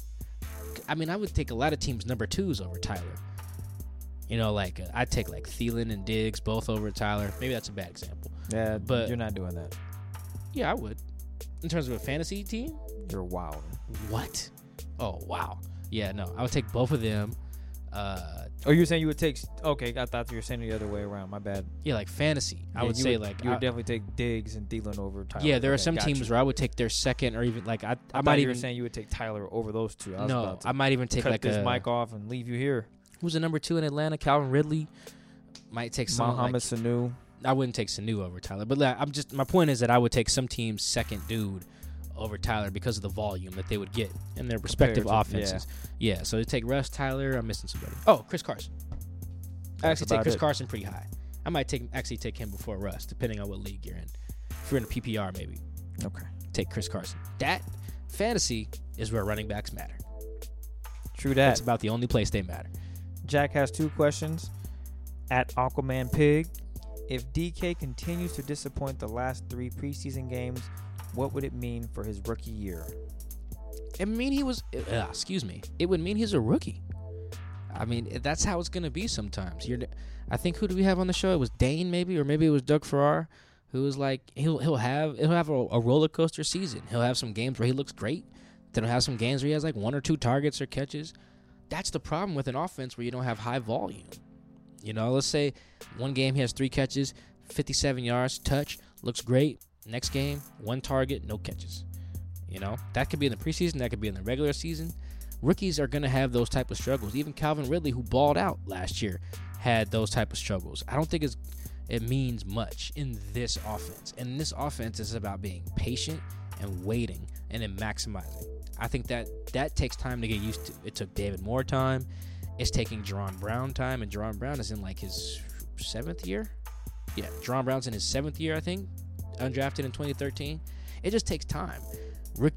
Speaker 1: I mean, I would take a lot of teams number twos over Tyler. You know, like uh, I'd take like Thielen and Diggs both over Tyler. Maybe that's a bad example.
Speaker 2: Yeah,
Speaker 1: But-
Speaker 2: you're not doing that.
Speaker 1: Yeah, I would. In terms of a fantasy team,
Speaker 2: You're wild.
Speaker 1: What? Oh wow. Yeah, no. I would take both of them. Uh
Speaker 2: Oh, you're saying you would take? Okay, I thought you were saying the other way around. My bad.
Speaker 1: yeah, like fantasy. I
Speaker 2: Yeah,
Speaker 1: would
Speaker 2: you
Speaker 1: say like
Speaker 2: you would
Speaker 1: I-
Speaker 2: definitely take Diggs and Thielen over Tyler.
Speaker 1: Yeah, there are
Speaker 2: Okay,
Speaker 1: some
Speaker 2: got
Speaker 1: teams
Speaker 2: you.
Speaker 1: where I would take their second or even like I I,
Speaker 2: I,
Speaker 1: might
Speaker 2: you
Speaker 1: even
Speaker 2: were saying you would take Tyler over those two. I was
Speaker 1: No,
Speaker 2: about to
Speaker 1: I might even take
Speaker 2: cut
Speaker 1: like
Speaker 2: this
Speaker 1: a
Speaker 2: mic off and leave you here.
Speaker 1: who's the number 2 in Atlanta? Calvin Ridley. Might take someone
Speaker 2: Mohamed
Speaker 1: like,
Speaker 2: Sanu.
Speaker 1: I wouldn't take Sanu over Tyler, but like, I'm just my point is that I would take some team's second dude over Tyler because of the volume that they would get in their respective
Speaker 2: Compared to-
Speaker 1: offenses. Yeah. so to take Russ, Tyler, I'm missing somebody. Oh, Chris Carson. I
Speaker 2: That's
Speaker 1: actually take
Speaker 2: about
Speaker 1: Chris
Speaker 2: it.
Speaker 1: Carson pretty high. I might take actually take him before Russ, depending on what league you're in. If you're in a PPR, maybe
Speaker 2: Okay.
Speaker 1: take Chris Carson. That fantasy is where running backs matter.
Speaker 2: True
Speaker 1: That's
Speaker 2: that.
Speaker 1: about the only place they matter.
Speaker 2: Jack has two questions. At Aquaman Pig, if DK continues to disappoint the last three preseason games, what would it mean for his rookie year?
Speaker 1: It mean he was. Uh, excuse me. It would mean he's a rookie. I mean, that's how it's gonna be sometimes. You're, I think who do we have on the show? It was Dane maybe, or maybe it was Doug Farrar, who was like he'll he'll have he'll have a, a roller coaster season. He'll have some games where he looks great, then he'll have some games where he has like one or two targets or catches. That's the problem with an offense where you don't have high volume. You know, let's say one game he has three catches, 57 yards, touch, looks great. Next game, one target, no catches. You know, that could be in the preseason, that could be in the regular season. Rookies are going to have those type of struggles. Even Calvin Ridley, who balled out last year, had those type of struggles. I don't think it's it means much in this offense. And this offense is about being patient and waiting and then maximizing. I think that that takes time to get used to. It took David Moore time. It's taking Jaron Brown time, and Jaron Brown is in like his seventh year. Yeah, Jaron Brown's in his seventh year, I think, undrafted in 2013. It just takes time.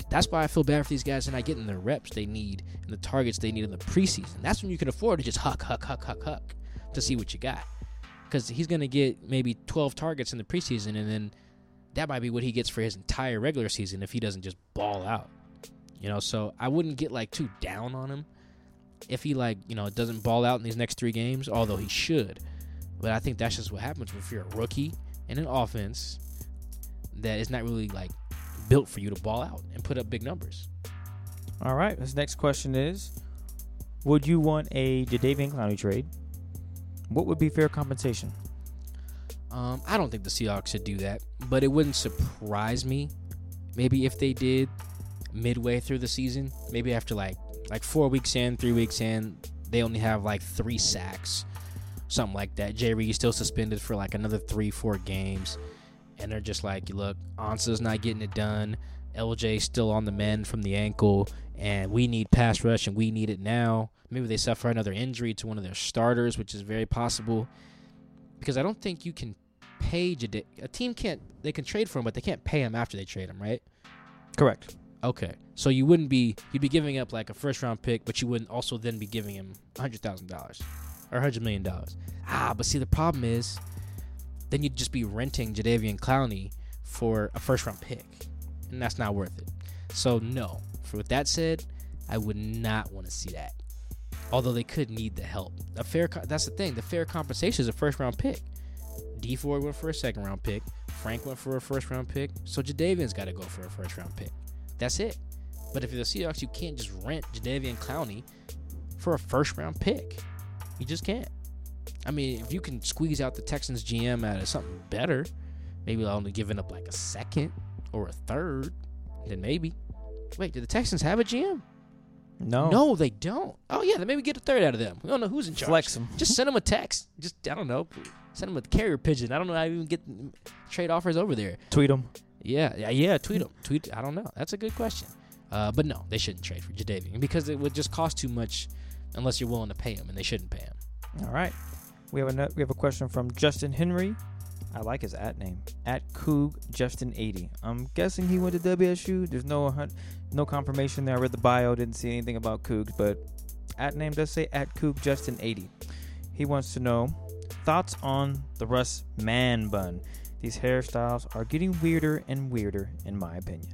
Speaker 1: That's why I feel bad for these guys and not getting the reps they need and the targets they need in the preseason. That's when you can afford to just huck, huck, huck, huck, huck to see what you got. Because he's going to get maybe 12 targets in the preseason, and then that might be what he gets for his entire regular season if he doesn't just ball out. You know, so I wouldn't get like too down on him if he like you know doesn't ball out in these next three games, although he should. But I think that's just what happens if you're a rookie in an offense that is not really like built for you to ball out and put up big numbers.
Speaker 2: All right. This next question is: Would you want a Jadeveon Clowney trade? What would be fair compensation?
Speaker 1: Um, I don't think the Seahawks should do that, but it wouldn't surprise me. Maybe if they did midway through the season, maybe after like like four weeks in, three weeks in, they only have like three sacks, something like that. Jay Reed's still suspended for like another three, four games, and they're just like, look, Ansah's not getting it done. LJ still on the mend from the ankle, and we need pass rush, and we need it now. Maybe they suffer another injury to one of their starters, which is very possible. Because I don't think you can pay Jada- a team can't they can trade for him, but they can't pay him after they trade him, right?
Speaker 2: Correct.
Speaker 1: Okay, so you wouldn't be you'd be giving up like a first round pick, but you wouldn't also then be giving him hundred thousand dollars or hundred million dollars. Ah, but see the problem is, then you'd just be renting Jadeveon Clowney for a first round pick, and that's not worth it. So no. For with that said, I would not want to see that. Although they could need the help. A fair co- that's the thing. The fair compensation is a first round pick. D Ford went for a second round pick. Frank went for a first round pick. So Jadeveon's got to go for a first round pick. That's it. But if you're the Seahawks, you can't just rent Jadeveon Clowney for a first round pick. You just can't. I mean, if you can squeeze out the Texans GM out of something better, maybe only giving up like a second or a third, then maybe. Wait, do the Texans have a GM?
Speaker 2: No.
Speaker 1: No, they don't. Oh yeah, then maybe get a third out of them. We don't know who's in charge.
Speaker 2: Flex them.
Speaker 1: Just send them a text. Just I don't know. Send them a carrier pigeon. I don't know how you even get trade offers over there.
Speaker 2: Tweet them.
Speaker 1: Yeah, yeah, yeah. Tweet them. Tweet. I don't know. That's a good question. Uh, but no, they shouldn't trade for Jadeveon because it would just cost too much unless you're willing to pay him, and they shouldn't pay him.
Speaker 2: All right. We have a we have a question from Justin Henry. I like his at name. At Coog Justin 80. I'm guessing he went to WSU. There's no no confirmation there. I read the bio, didn't see anything about Coog, but at name does say at Coog Justin 80. He wants to know thoughts on the Russ man bun. These hairstyles are getting weirder and weirder, in my opinion.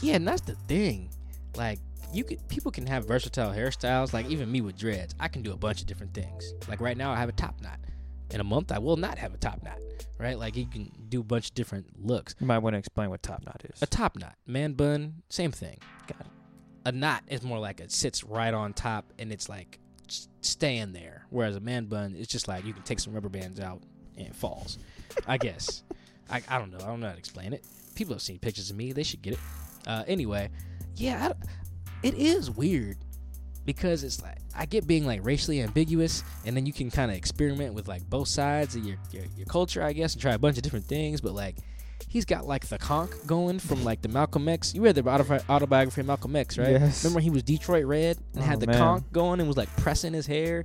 Speaker 1: Yeah, and that's the thing. Like you could people can have versatile hairstyles. Like even me with dreads, I can do a bunch of different things. Like right now, I have a top knot. In a month, I will not have a top knot. Right? Like you can do a bunch of different looks.
Speaker 2: You might want to explain what top knot is.
Speaker 1: A top knot, man bun, same thing.
Speaker 2: Got it.
Speaker 1: A knot is more like it sits right on top and it's like staying there. Whereas a man bun, it's just like you can take some rubber bands out and it falls. I guess. I, I don't know. I don't know how to explain it. People have seen pictures of me. They should get it. Uh, anyway, yeah, I don't- it is weird because it's like I get being like racially ambiguous, and then you can kind of experiment with like both sides of your, your your culture, I guess, and try a bunch of different things. But like, he's got like the conk going from like the Malcolm X. You read the autobi- autobiography of Malcolm X, right?
Speaker 2: Yes.
Speaker 1: Remember he was Detroit Red and
Speaker 2: Oh,
Speaker 1: had the
Speaker 2: man.
Speaker 1: conk going and was like pressing his hair,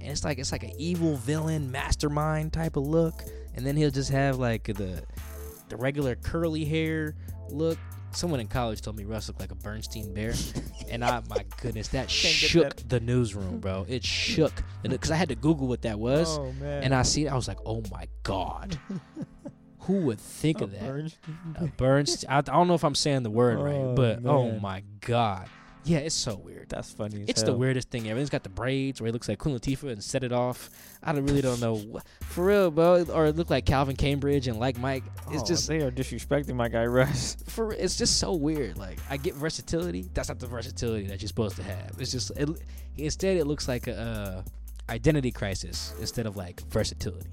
Speaker 1: and it's like it's like an evil villain mastermind type of look, and then he'll just have like the the regular curly hair look. Someone in college told me Russ looked like a Bernstein bear, and I, my goodness, that shook
Speaker 2: that.
Speaker 1: the newsroom, bro. It shook, because I had to Google what that was,
Speaker 2: Oh man.
Speaker 1: and I see it. I was like, oh my god, who would think
Speaker 2: Oh,
Speaker 1: of that? A Bernstein. I, I don't know if I'm saying the word right,
Speaker 2: Oh,
Speaker 1: but oh my god, Yeah, it's so weird.
Speaker 2: That's funny.
Speaker 1: It's the weirdest thing ever. He's got the braids where he looks like Queen Latifah and set it off. I don't, really don't know. For real, bro. Or it looked like Calvin Cambridge and like Mike. It's
Speaker 2: Oh,
Speaker 1: just
Speaker 2: they are disrespecting my guy Russ.
Speaker 1: for it's just so weird. Like I get versatility. That's not the versatility that you're supposed to have. It's just it, instead it looks like a uh, identity crisis instead of like versatility.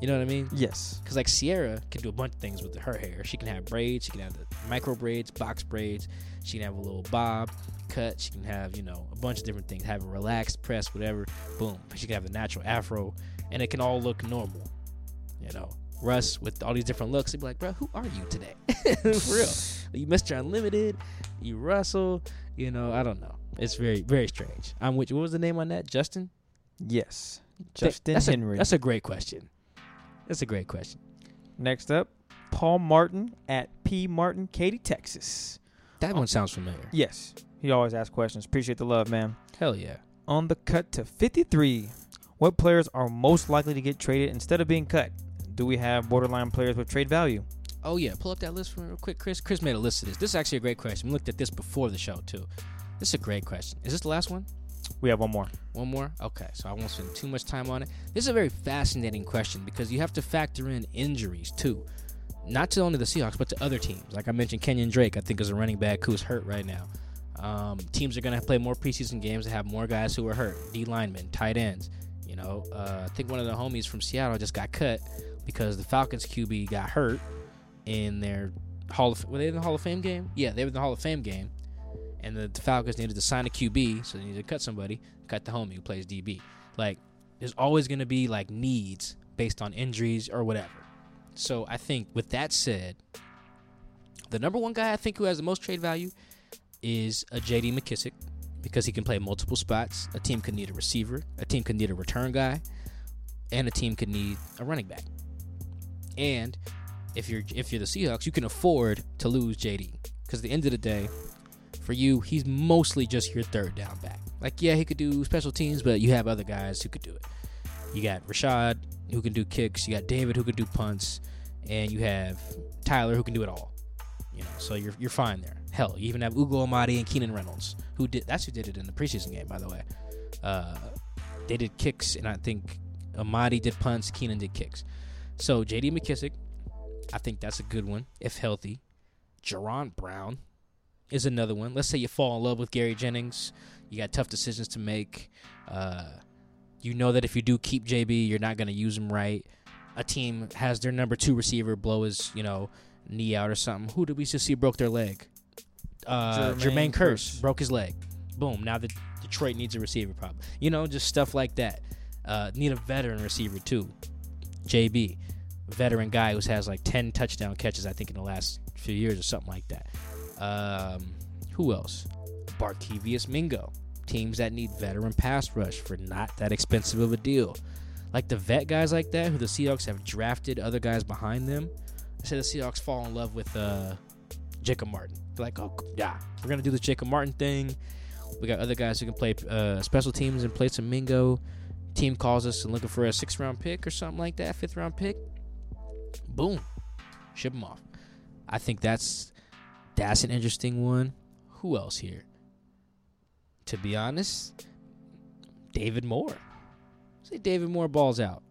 Speaker 1: You know what I mean?
Speaker 2: Yes.
Speaker 1: Because like Sierra can do a bunch of things with her hair. She can have braids. She can have the micro braids, box braids. She can have a little bob cut. She can have you know a bunch of different things. Have a relaxed press, whatever. Boom. She can have the natural afro, and it can all look normal. You know, Russ with all these different looks. he'd be like, bro, who are you today? For real. You Mr. Unlimited. You Russell. You know, I don't know. It's very very strange. I'm with you. What was the name on that? Justin.
Speaker 2: Yes. Justin
Speaker 1: that's
Speaker 2: Henry.
Speaker 1: A, that's a great question. That's a great question.
Speaker 2: Next up, Paul Martin at P Martin, Katy, Texas.
Speaker 1: That one sounds familiar.
Speaker 2: Yes. He always asks questions. Appreciate the love, man.
Speaker 1: Hell yeah.
Speaker 2: On the cut to 53. What players are most likely to get traded instead of being cut? Do we have borderline players with trade value?
Speaker 1: Oh yeah, pull up that list real quick, Chris. Chris made a list of this. This is actually a great question. We looked at this before the show too. This is a great question. Is this the last one?
Speaker 2: We have one more.
Speaker 1: One more? Okay, so I won't spend too much time on it. This is a very fascinating question because you have to factor in injuries too. Not to only the Seahawks, but to other teams. Like I mentioned, Kenyan Drake, I think, is a running back who's hurt right now. Um, teams are going to play more preseason games and have more guys who are hurt. D linemen, tight ends. You know, uh, I think one of the homies from Seattle just got cut because the Falcons QB got hurt in their Hall of. Were they in the Hall of Fame game? Yeah, they were in the Hall of Fame game, and the, the Falcons needed to sign a QB, so they needed to cut somebody. Cut the homie who plays DB. Like, there's always going to be like needs based on injuries or whatever. So I think with that said, the number one guy I think who has the most trade value is uh, a JD McKissic because he can play multiple spots. A team could need a receiver, a team could need a return guy, and a team could need a running back. And if you're if you're the Seahawks, you can afford to lose JD because at the end of the day, for you, he's mostly just your third down back. Like yeah, he could do special teams, but you have other guys who could do it. You got Rashad who can do kicks. You got David who can do punts, and you have Tyler who can do it all. You know, so you're you're fine there. Hell, you even have Ugo Amadi and Keenan Reynolds, who did that's who did it in the preseason game, by the way. Uh, they did kicks, and I think Amadi did punts, Keenan did kicks. So J.D. McKissick, I think that's a good one if healthy. Jaron Brown is another one. Let's say you fall in love with Gary Jennings, you got tough decisions to make. Uh, you know that if you do keep JB, you're not going to use him right. A team has their number two receiver blow his, you know, knee out or something. Who did we just see broke their leg? Uh,
Speaker 2: Jermaine
Speaker 1: Jermaine
Speaker 2: Kearse
Speaker 1: broke his leg. Boom. Now the Detroit needs a receiver, probably. You know, just stuff like that. Uh, need a veteran receiver too. JB, veteran guy who has like ten touchdown catches, I think, in the last few years or something like that. Um, who else? Barkevious Mingo. Teams that need veteran pass rush for not that expensive of a deal. Like the vet guys like that, who the Seahawks have drafted other guys behind them. I say the Seahawks fall in love with uh, Jacob Martin. They're like, oh yeah, we're gonna do this Jacob Martin thing. We got other guys who can play uh, special teams and play some Mingo. Team calls us and looking for a sixth round pick or something like that, fifth round pick. Boom, ship them off. I think that's that's an interesting one. Who else here? To be honest, David Moore. Say David Moore balls out,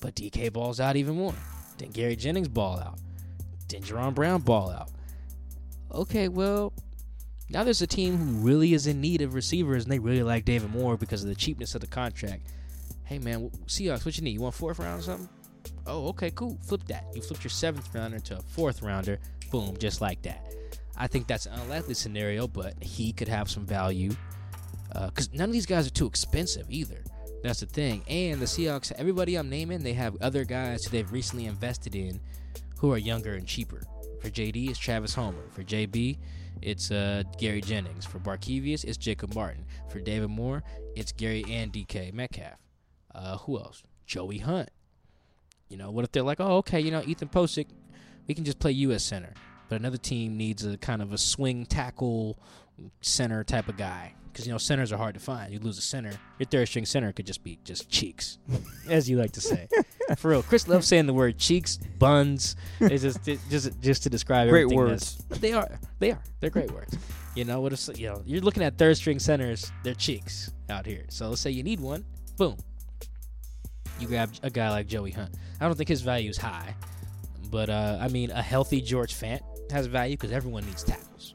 Speaker 1: but DK balls out even more. Then Gary Jennings ball out. Then Jaron Brown ball out. Okay, well, now there's a team who really is in need of receivers, and they really like David Moore because of the cheapness of the contract. Hey man, Seahawks, what you need? You want fourth round or something? Oh, okay, cool. Flip that. You flipped your seventh rounder to a fourth rounder. Boom, just like that. I think that's an unlikely scenario, but he could have some value because none of these guys are too expensive either. That's the thing. And the Seahawks, everybody I'm naming, they have other guys who they've recently invested in who are younger and cheaper. For JD, it's Travis Homer. For JB, it's uh, Gary Jennings. For Barkevious, it's Jacob Martin. For David Moore, it's Gary and DK Metcalf. Uh, who else? Joey Hunt. You know, what if they're like, oh, okay, you know, Ethan Pocic, we can just play as center. But another team needs a kind of a swing tackle center type of guy. Because, you know, centers are hard to find. You lose a center. Your third string center could just be just cheeks, as you like to say. For real. Chris loves saying the word cheeks, buns. It's just, it, just, just to describe
Speaker 2: Great words.
Speaker 1: They are. They are. They're great words. You know what? If, you know, you're looking at third string centers. They're cheeks out here. So let's say you need one. Boom. You grab a guy like Joey Hunt. I don't think his value is high, but uh, I mean, a healthy George Fant has value because everyone needs tackles.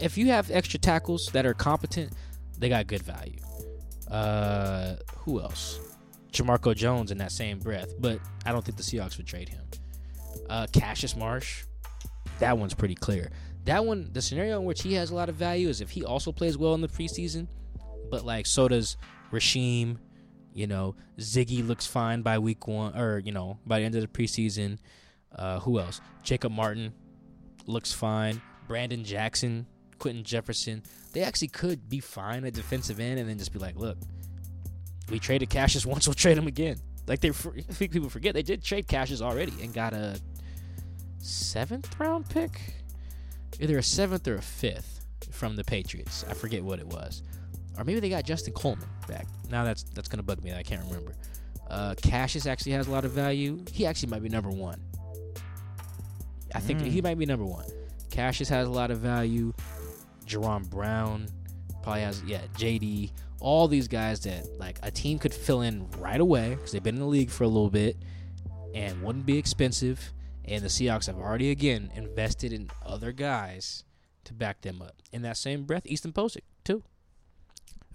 Speaker 1: If you have extra tackles that are competent, they got good value. Uh, who else? Jamarco Jones in that same breath, but I don't think the Seahawks would trade him. Uh, Cassius Marsh, that one's pretty clear. That one, the scenario in which he has a lot of value is if he also plays well in the preseason, but like so does Rasheem. You know, Ziggy looks fine by week one, or you know, by the end of the preseason. Uh, who else? Jacob Martin looks fine. Brandon Jackson, Quinton Jefferson. They actually could be fine at defensive end, and then just be like, look, we traded Cassius once, we'll trade him again. Like they, I think people forget they did trade Cassius already and got a seventh round pick, either a seventh or a fifth from the Patriots. I forget what it was, or maybe they got Justin Coleman back. Now that's that's gonna bug me. I can't remember. Uh, Cassius actually has a lot of value. He actually might be number one. I think
Speaker 2: Mm.
Speaker 1: he might be number one. Cassius has a lot of value. Jaron Brown probably has yeah. JD, all these guys that like a team could fill in right away because they've been in the league for a little bit and wouldn't be expensive. And the Seahawks have already again invested in other guys to back them up. In that same breath, Easton Pocic too.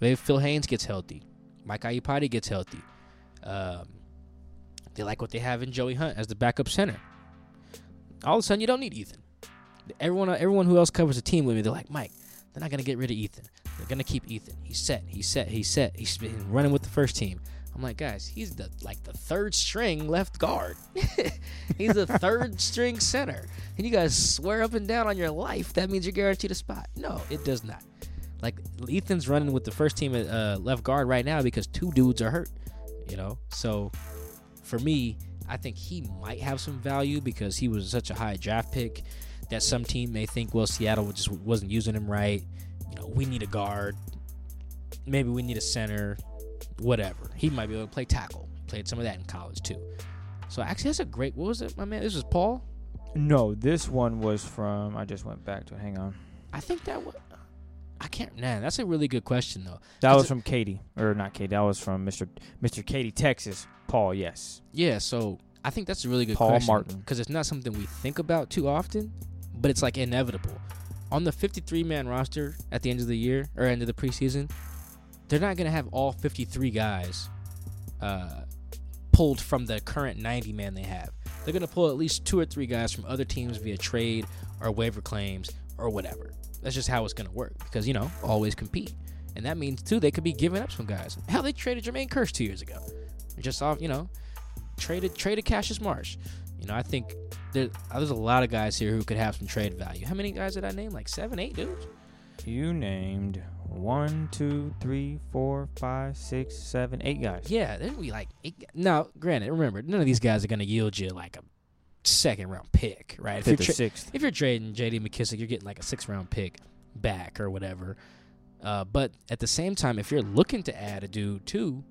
Speaker 1: Maybe Phil Haynes gets healthy. Mike Iupati gets healthy. Um, they like what they have in Joey Hunt as the backup center. All of a sudden, you don't need Ethan. Everyone, everyone who else covers the team with me, they're like, Mike, they're not gonna get rid of Ethan. They're gonna keep Ethan. He's set. He's set. He's set. He's been running with the first team. I'm like, guys, he's the like the third string left guard. he's the third string center, and you guys swear up and down on your life that means you're guaranteed a spot. No, it does not. Like Ethan's running with the first team at uh, left guard right now because two dudes are hurt. You know, so for me, I think he might have some value because he was such a high draft pick that some team may think, well, Seattle just wasn't using him right. You know, we need a guard. Maybe we need a center. Whatever. He might be able to play tackle. Played some of that in college too. So actually, that's a great. What was it, my man? This was Paul.
Speaker 2: No, this one was from. I just went back to. Hang on.
Speaker 1: I think that was. I can't. Man, that's a really good question though.
Speaker 2: That was from Katie, or not Katie. That was from Mr. Mr. Katie, Texas. Paul, yes.
Speaker 1: Yeah, so I think that's a really good
Speaker 2: Paul
Speaker 1: question.
Speaker 2: Martin.
Speaker 1: because it's not something we think about too often, but it's like inevitable. On the 53 man roster at the end of the year or end of the preseason, they're not gonna have all 53 guys uh, pulled from the current 90 man they have. They're gonna pull at least two or three guys from other teams via trade or waiver claims or whatever. That's just how it's gonna work because you know always compete, and that means too they could be giving up some guys. Hell, they traded Jermaine Kearse two years ago, just off you know traded traded Cassius Marsh. You know, I think there, there's a lot of guys here who could have some trade value. How many guys did I name? Like seven, eight dudes.
Speaker 2: You named one, two, three, four, five, six, seven, eight guys.
Speaker 1: Yeah, there'd be like eight. Now, granted, remember, none of these guys are going to yield you like a second round pick, right? If you're,
Speaker 2: Fifth
Speaker 1: tra-
Speaker 2: sixth.
Speaker 1: if you're trading J.D. McKissic, you're getting like a six round pick back or whatever. Uh, but at the same time, if you're looking to add a dude too,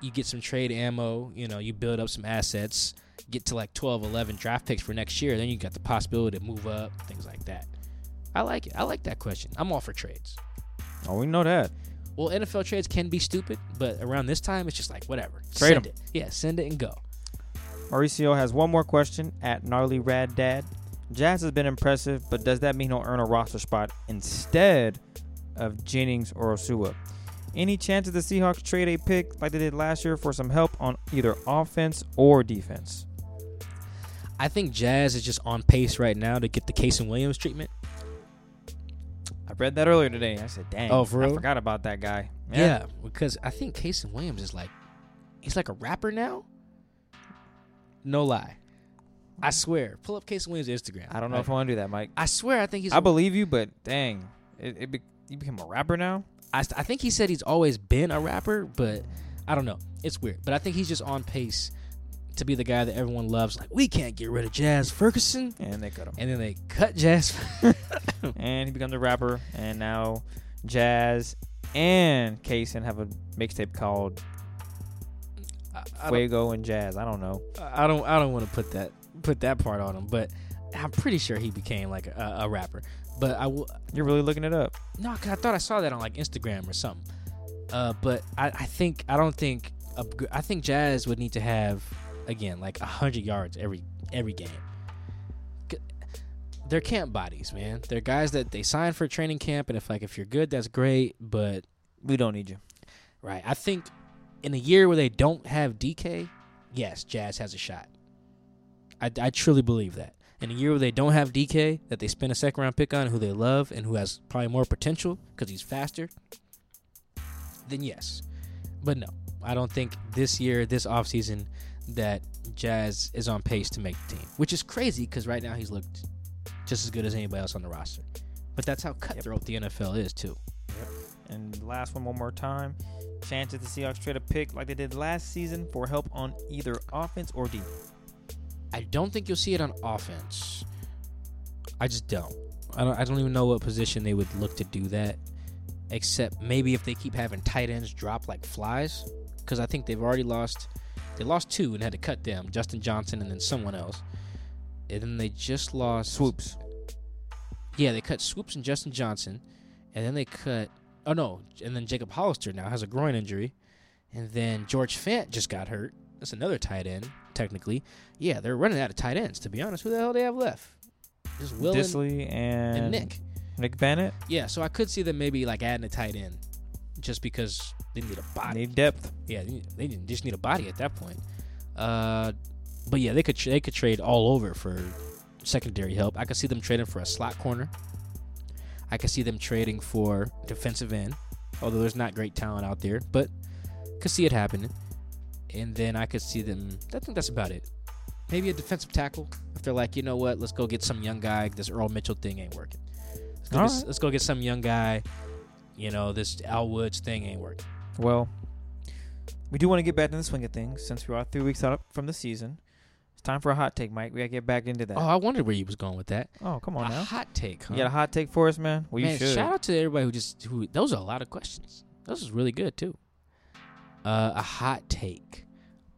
Speaker 1: you get some trade ammo. You know, you build up some assets, get to like 12, 11 draft picks for next year. Then you got the possibility to move up, things like that. I like it. I like that question. I'm all for trades.
Speaker 2: Oh, we know that.
Speaker 1: Well, NFL trades can be stupid, but around this time, it's just like whatever.
Speaker 2: Trade
Speaker 1: send
Speaker 2: 'em.
Speaker 1: it. Yeah, send it and go.
Speaker 2: Mauricio has one more question at Gnarly Rad Dad. Jazz has been impressive, but does that mean he'll earn a roster spot instead of Jennings or Ursua? Any chance of the Seahawks trade a pick like they did last year for some help on either offense or defense?
Speaker 1: I think Jazz is just on pace right now to get the Kasen Williams treatment.
Speaker 2: I read that earlier today. I said, "Dang,
Speaker 1: Oh, for real?
Speaker 2: I forgot about that guy."
Speaker 1: Yeah, because I think Kasen Williams is like, he's like a rapper now. No lie, I swear. Pull up Kasen Williams' Instagram.
Speaker 2: I don't know if I want to do that, Mike.
Speaker 1: I swear, I think he's.
Speaker 2: I believe you, but dang, it, it be, you became a rapper now.
Speaker 1: I, I think he said he's always been a rapper, but I don't know. It's weird, but I think he's just on pace to be the guy that everyone loves. Like we can't get rid of Jazz Ferguson,
Speaker 2: And they cut him.
Speaker 1: and then they cut Jazz.
Speaker 2: and he becomes a rapper. And now Jazz and Kasen have a mixtape called
Speaker 1: I,
Speaker 2: Fuego and Jazz. I don't know.
Speaker 1: I don't I don't want to put that put that part on him, but I'm pretty sure he became like a, a rapper. But I will
Speaker 2: You're really looking it up.
Speaker 1: No, cause I thought I saw that on like Instagram or something. Uh, but I, I think I don't think a, I think Jazz would need to have again like hundred yards every every game. They're camp bodies, man. They're guys that they sign for training camp, and if like if you're good, that's great. But
Speaker 2: We don't need you.
Speaker 1: right, I think in a year where they don't have DK, yes, Jazz has a shot. I, I truly believe that. In a year where they don't have DK, that they spend a second round pick on, who they love and who has probably more potential because he's faster, then yes. But no, I don't think this year, this offseason, that Jazz is on pace to make the team, which is crazy because right now he's looked just as good as anybody else on the roster. But that's how cutthroat the NFL is, too. Yep.
Speaker 2: And last one, one more time. Chances the Seahawks trade a pick like they did last season for help on either offense or D.
Speaker 1: I don't think you'll see it on offense. I just don't. I don't. I don't even know what position they would look to do that, except maybe if they keep having tight ends drop like flies, because I think they've already lost. They lost two and had to cut them, Justin Johnson and then someone else, and then they just lost
Speaker 2: Swoopes.
Speaker 1: Yeah, they cut Swoopes and Justin Johnson, and then they cut. Oh no, and then Jacob Hollister now has a groin injury, and then George Fant just got hurt. That's another tight end, technically. Yeah, they're running out of tight ends. To be honest, who the hell do they have left? Just Will and,
Speaker 2: Dissly and,
Speaker 1: and Nick.
Speaker 2: Nick Vannett
Speaker 1: Yeah, so I could see them maybe like adding a tight end, just because they need a body.
Speaker 2: need depth.
Speaker 1: Yeah, they, they just need a body at that point. Uh, but yeah, they could tra- they could trade all over for secondary help. I could see them trading for a slot corner. I could see them trading for defensive end, although there's not great talent out there, but could see it happening. And then I could see them. I think that's about it. Maybe a defensive tackle. If they're like, you know what, let's go get some young guy. This Earl Mitchell thing ain't working. Let's go, get,
Speaker 2: right.
Speaker 1: let's go get some young guy. You know, this Al Woods thing ain't working.
Speaker 2: Well, we do want to get back in the swing of things since we are three weeks out from the season. It's time for a hot take, Mike. We gotta get back into that.
Speaker 1: Oh, I wondered where you was going with that.
Speaker 2: Oh, come on
Speaker 1: a
Speaker 2: now.
Speaker 1: hot take, huh?
Speaker 2: You got a hot take for us, man? Well, you should.
Speaker 1: shout out to everybody who just who. Those are a lot of questions. Those is really good too. Uh, a hot take,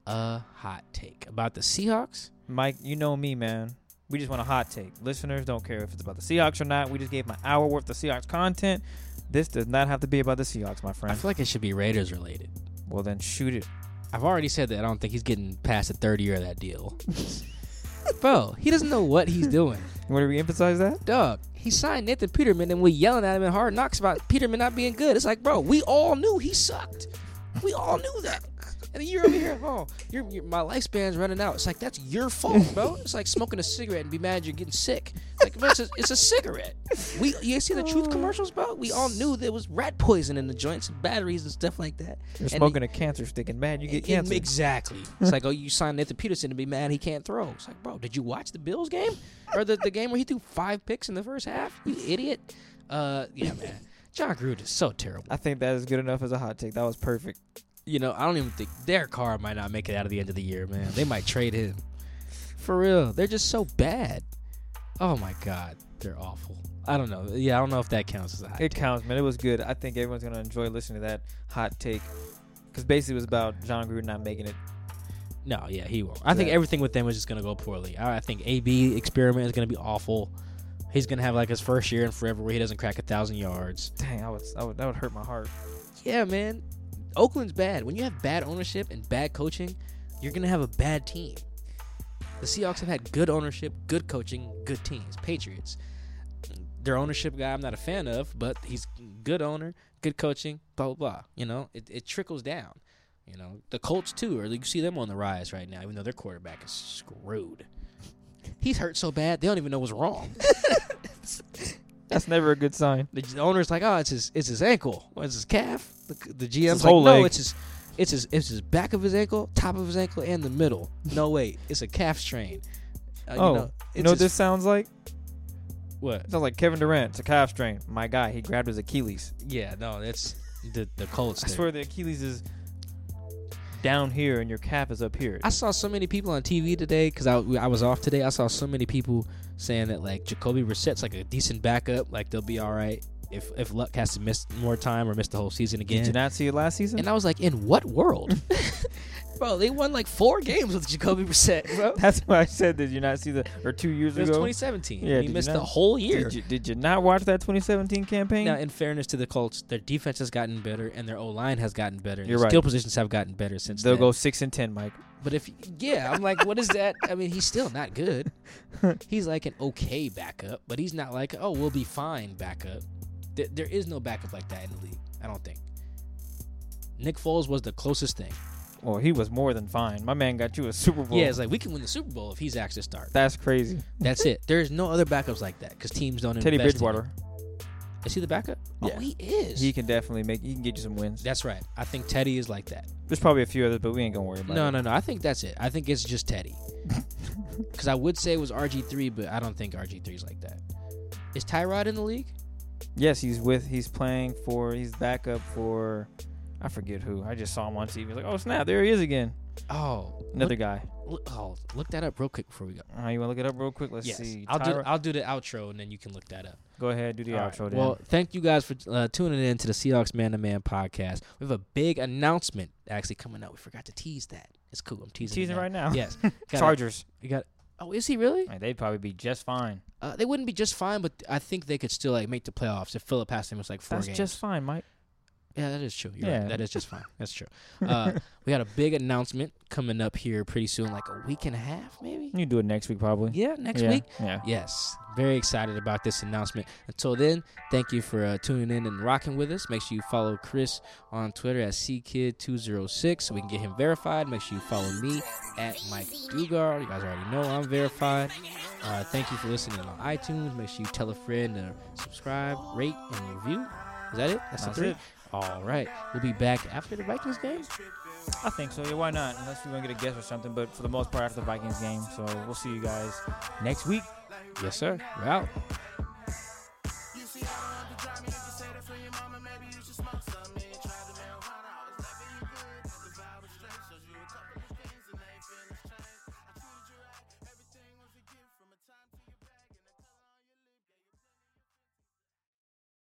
Speaker 1: a hot take about the Seahawks.
Speaker 2: Mike, you know me, man. We just want a hot take. Listeners don't care if it's about the Seahawks or not. We just gave my hour worth of Seahawks content. This does not have to be about the Seahawks, my friend.
Speaker 1: I feel like it should be Raiders related.
Speaker 2: Well, then shoot it.
Speaker 1: I've already said that I don't think he's getting past the third year of that deal. Bro, he doesn't know what he's doing.
Speaker 2: You want to reemphasize that?
Speaker 1: Dog, he signed Nathan Peterman and we're yelling at him in hard knocks about Peterman not being good. It's like, bro, we all knew he sucked. We all knew that. And then you're over here, oh, you're, you're, my lifespan's running out. It's like, that's your fault, bro. It's like smoking a cigarette and be mad you're getting sick. Like, it's a, it's a cigarette. We You see the truth commercials, bro? We all knew there was rat poison in the joints and batteries and stuff like that.
Speaker 2: You're
Speaker 1: And
Speaker 2: smoking a cancer stick and mad you get cancer.
Speaker 1: Exactly. It's like, oh, you signed Nathan Peterson to be mad he can't throw. It's like, bro, did you watch the Bills game or the, the game where he threw five picks in the first half? You idiot. Uh, yeah, man. Jon Gruden is so terrible.
Speaker 2: I think that is good enough as a hot take. That was perfect.
Speaker 1: You know, I don't even think Derek Carr might not make it out of the end of the year, man. They might trade him. For real, they're just so bad. Oh my god, they're awful. I don't know. Yeah, I don't know if that counts as a hot
Speaker 2: It
Speaker 1: take.
Speaker 2: counts, man. It was good. I think everyone's gonna enjoy listening to that hot take because basically it was about Jon Gruden not making it.
Speaker 1: No, yeah, he won't. I think everything with them is just gonna go poorly. I, I think AB experiment is gonna be awful. He's gonna have like his first year in forever where he doesn't crack a thousand yards.
Speaker 2: Dang, I was, I would, that would hurt my heart.
Speaker 1: Yeah, man. Oakland's bad. When you have bad ownership and bad coaching, you're gonna have a bad team. The Seahawks have had good ownership, good coaching, good teams. Patriots. Their ownership guy I'm not a fan of, but he's good owner, good coaching, blah blah blah. You know, it, it trickles down. You know, the Colts too, or you see them on the rise right now, even though their quarterback is screwed. He's hurt so bad they don't even know what's wrong.
Speaker 2: That's never a good sign.
Speaker 1: The owner's like, oh, it's his, it's his ankle, or it's his calf. The, the GM's
Speaker 2: his
Speaker 1: like,
Speaker 2: whole
Speaker 1: no,
Speaker 2: leg."
Speaker 1: it's his, it's his, it's his back of his ankle, top of his ankle, and the middle. No, wait, it's a calf strain. Uh,
Speaker 2: oh,
Speaker 1: you know,
Speaker 2: you know what
Speaker 1: his-
Speaker 2: this sounds like?
Speaker 1: What?
Speaker 2: It sounds like Kevin Durant. It's a calf strain. My guy, he grabbed his Achilles.
Speaker 1: Yeah, no, that's the the Colts.
Speaker 2: I
Speaker 1: thing.
Speaker 2: swear the Achilles is down here and your calf is up here.
Speaker 1: I saw so many people on TV today because I, I was off today. I saw so many people saying that like Jacoby Brissett's like a decent backup, like they'll be all right if if Luck has to miss more time or miss the whole season again.
Speaker 2: Did you not see it last season?
Speaker 1: And I was like, in what world? bro, they won like four games with Jacoby Brissett, bro.
Speaker 2: That's why I said did you not see the or two years
Speaker 1: It was
Speaker 2: ago?
Speaker 1: 2017.
Speaker 2: Yeah,
Speaker 1: he
Speaker 2: you
Speaker 1: missed
Speaker 2: not-
Speaker 1: the whole year.
Speaker 2: Did you, did you not watch that 2017 campaign?
Speaker 1: Now, in fairness to the Colts, their defense has gotten better and their O line has gotten better.
Speaker 2: You're
Speaker 1: their
Speaker 2: right.
Speaker 1: skill positions have gotten better since
Speaker 2: They'll
Speaker 1: then.
Speaker 2: go six and ten, Mike.
Speaker 1: But if yeah, I'm like, what is that? I mean, he's still not good. He's like an okay backup, but he's not like, oh, we'll be fine backup. Th- there is no backup like that in the league. I don't think. Nick Foles was the closest thing.
Speaker 2: Well, he was more than fine. My man got you a Super Bowl.
Speaker 1: Yeah, it's like we can win the Super Bowl if he's actually start.
Speaker 2: that's crazy.
Speaker 1: That's it. There's no other backups like that because teams don't
Speaker 2: Teddy
Speaker 1: invest in
Speaker 2: Bridgewater,
Speaker 1: him. Is he the backup?
Speaker 2: Oh, yeah.
Speaker 1: Oh, he is.
Speaker 2: he can definitely make. He can get you some wins.
Speaker 1: that's right. I think Teddy is like that.
Speaker 2: There's probably a few others, but we ain't gonna worry about it.
Speaker 1: No,
Speaker 2: it.
Speaker 1: no, no. I think that's it. I think it's just Teddy. Because I would say it was RG3, but I don't think RG3 is like that. Is Tyrod in the league?
Speaker 2: Yes, he's with. He's playing for. He's backup for. I forget who. I just saw him on TV. Like, oh snap, there he is again.
Speaker 1: Oh,
Speaker 2: Another guy.
Speaker 1: Look, oh, look that up real quick before we go.
Speaker 2: Uh, you want to look it up real quick? Let's
Speaker 1: yes,
Speaker 2: see.
Speaker 1: I'll do. I'll do the outro and then you can look that up.
Speaker 2: Go ahead, do the
Speaker 1: All right.
Speaker 2: outro. Then.
Speaker 1: Well, thank you guys for uh, tuning in to the Seahawks Man to Man podcast. We have a big announcement actually coming up. We forgot to tease that. It's cool. I'm teasing. it
Speaker 2: teasing right now.
Speaker 1: Yes. Got it.
Speaker 2: Chargers.
Speaker 1: You got. Oh, is he really?
Speaker 2: Man, they'd probably be just fine.
Speaker 1: Uh, they wouldn't be just fine, but I think they could still like make the playoffs if Philip has him. It's like four
Speaker 2: That's
Speaker 1: games.
Speaker 2: just fine, Mike.
Speaker 1: Yeah, that is true. You're
Speaker 2: Yeah.
Speaker 1: right. That is just fine. That's true. Uh, we got a big announcement coming up here pretty soon, like a week and a half, maybe.
Speaker 2: You do it next week, probably.
Speaker 1: Yeah, next
Speaker 2: Yeah,
Speaker 1: week.
Speaker 2: Yeah.
Speaker 1: Yes, very excited about this announcement. Until then, thank you for uh, tuning in and rocking with us. Make sure you follow Chris on Twitter at ckid206 so we can get him verified. Make sure you follow me at Mike Dugar. You guys already know I'm verified. Uh, thank you for listening on iTunes. Make sure you tell a friend to subscribe, rate, and review. Is that it? That's,
Speaker 2: That's
Speaker 1: the three.
Speaker 2: it.
Speaker 1: All right, we'll be back after the Vikings game.
Speaker 2: I think so. Yeah, why not? Unless we're gonna get a guess or something. But for the most part, after the Vikings game. So we'll see you guys next week.
Speaker 1: Yes, sir. We're out.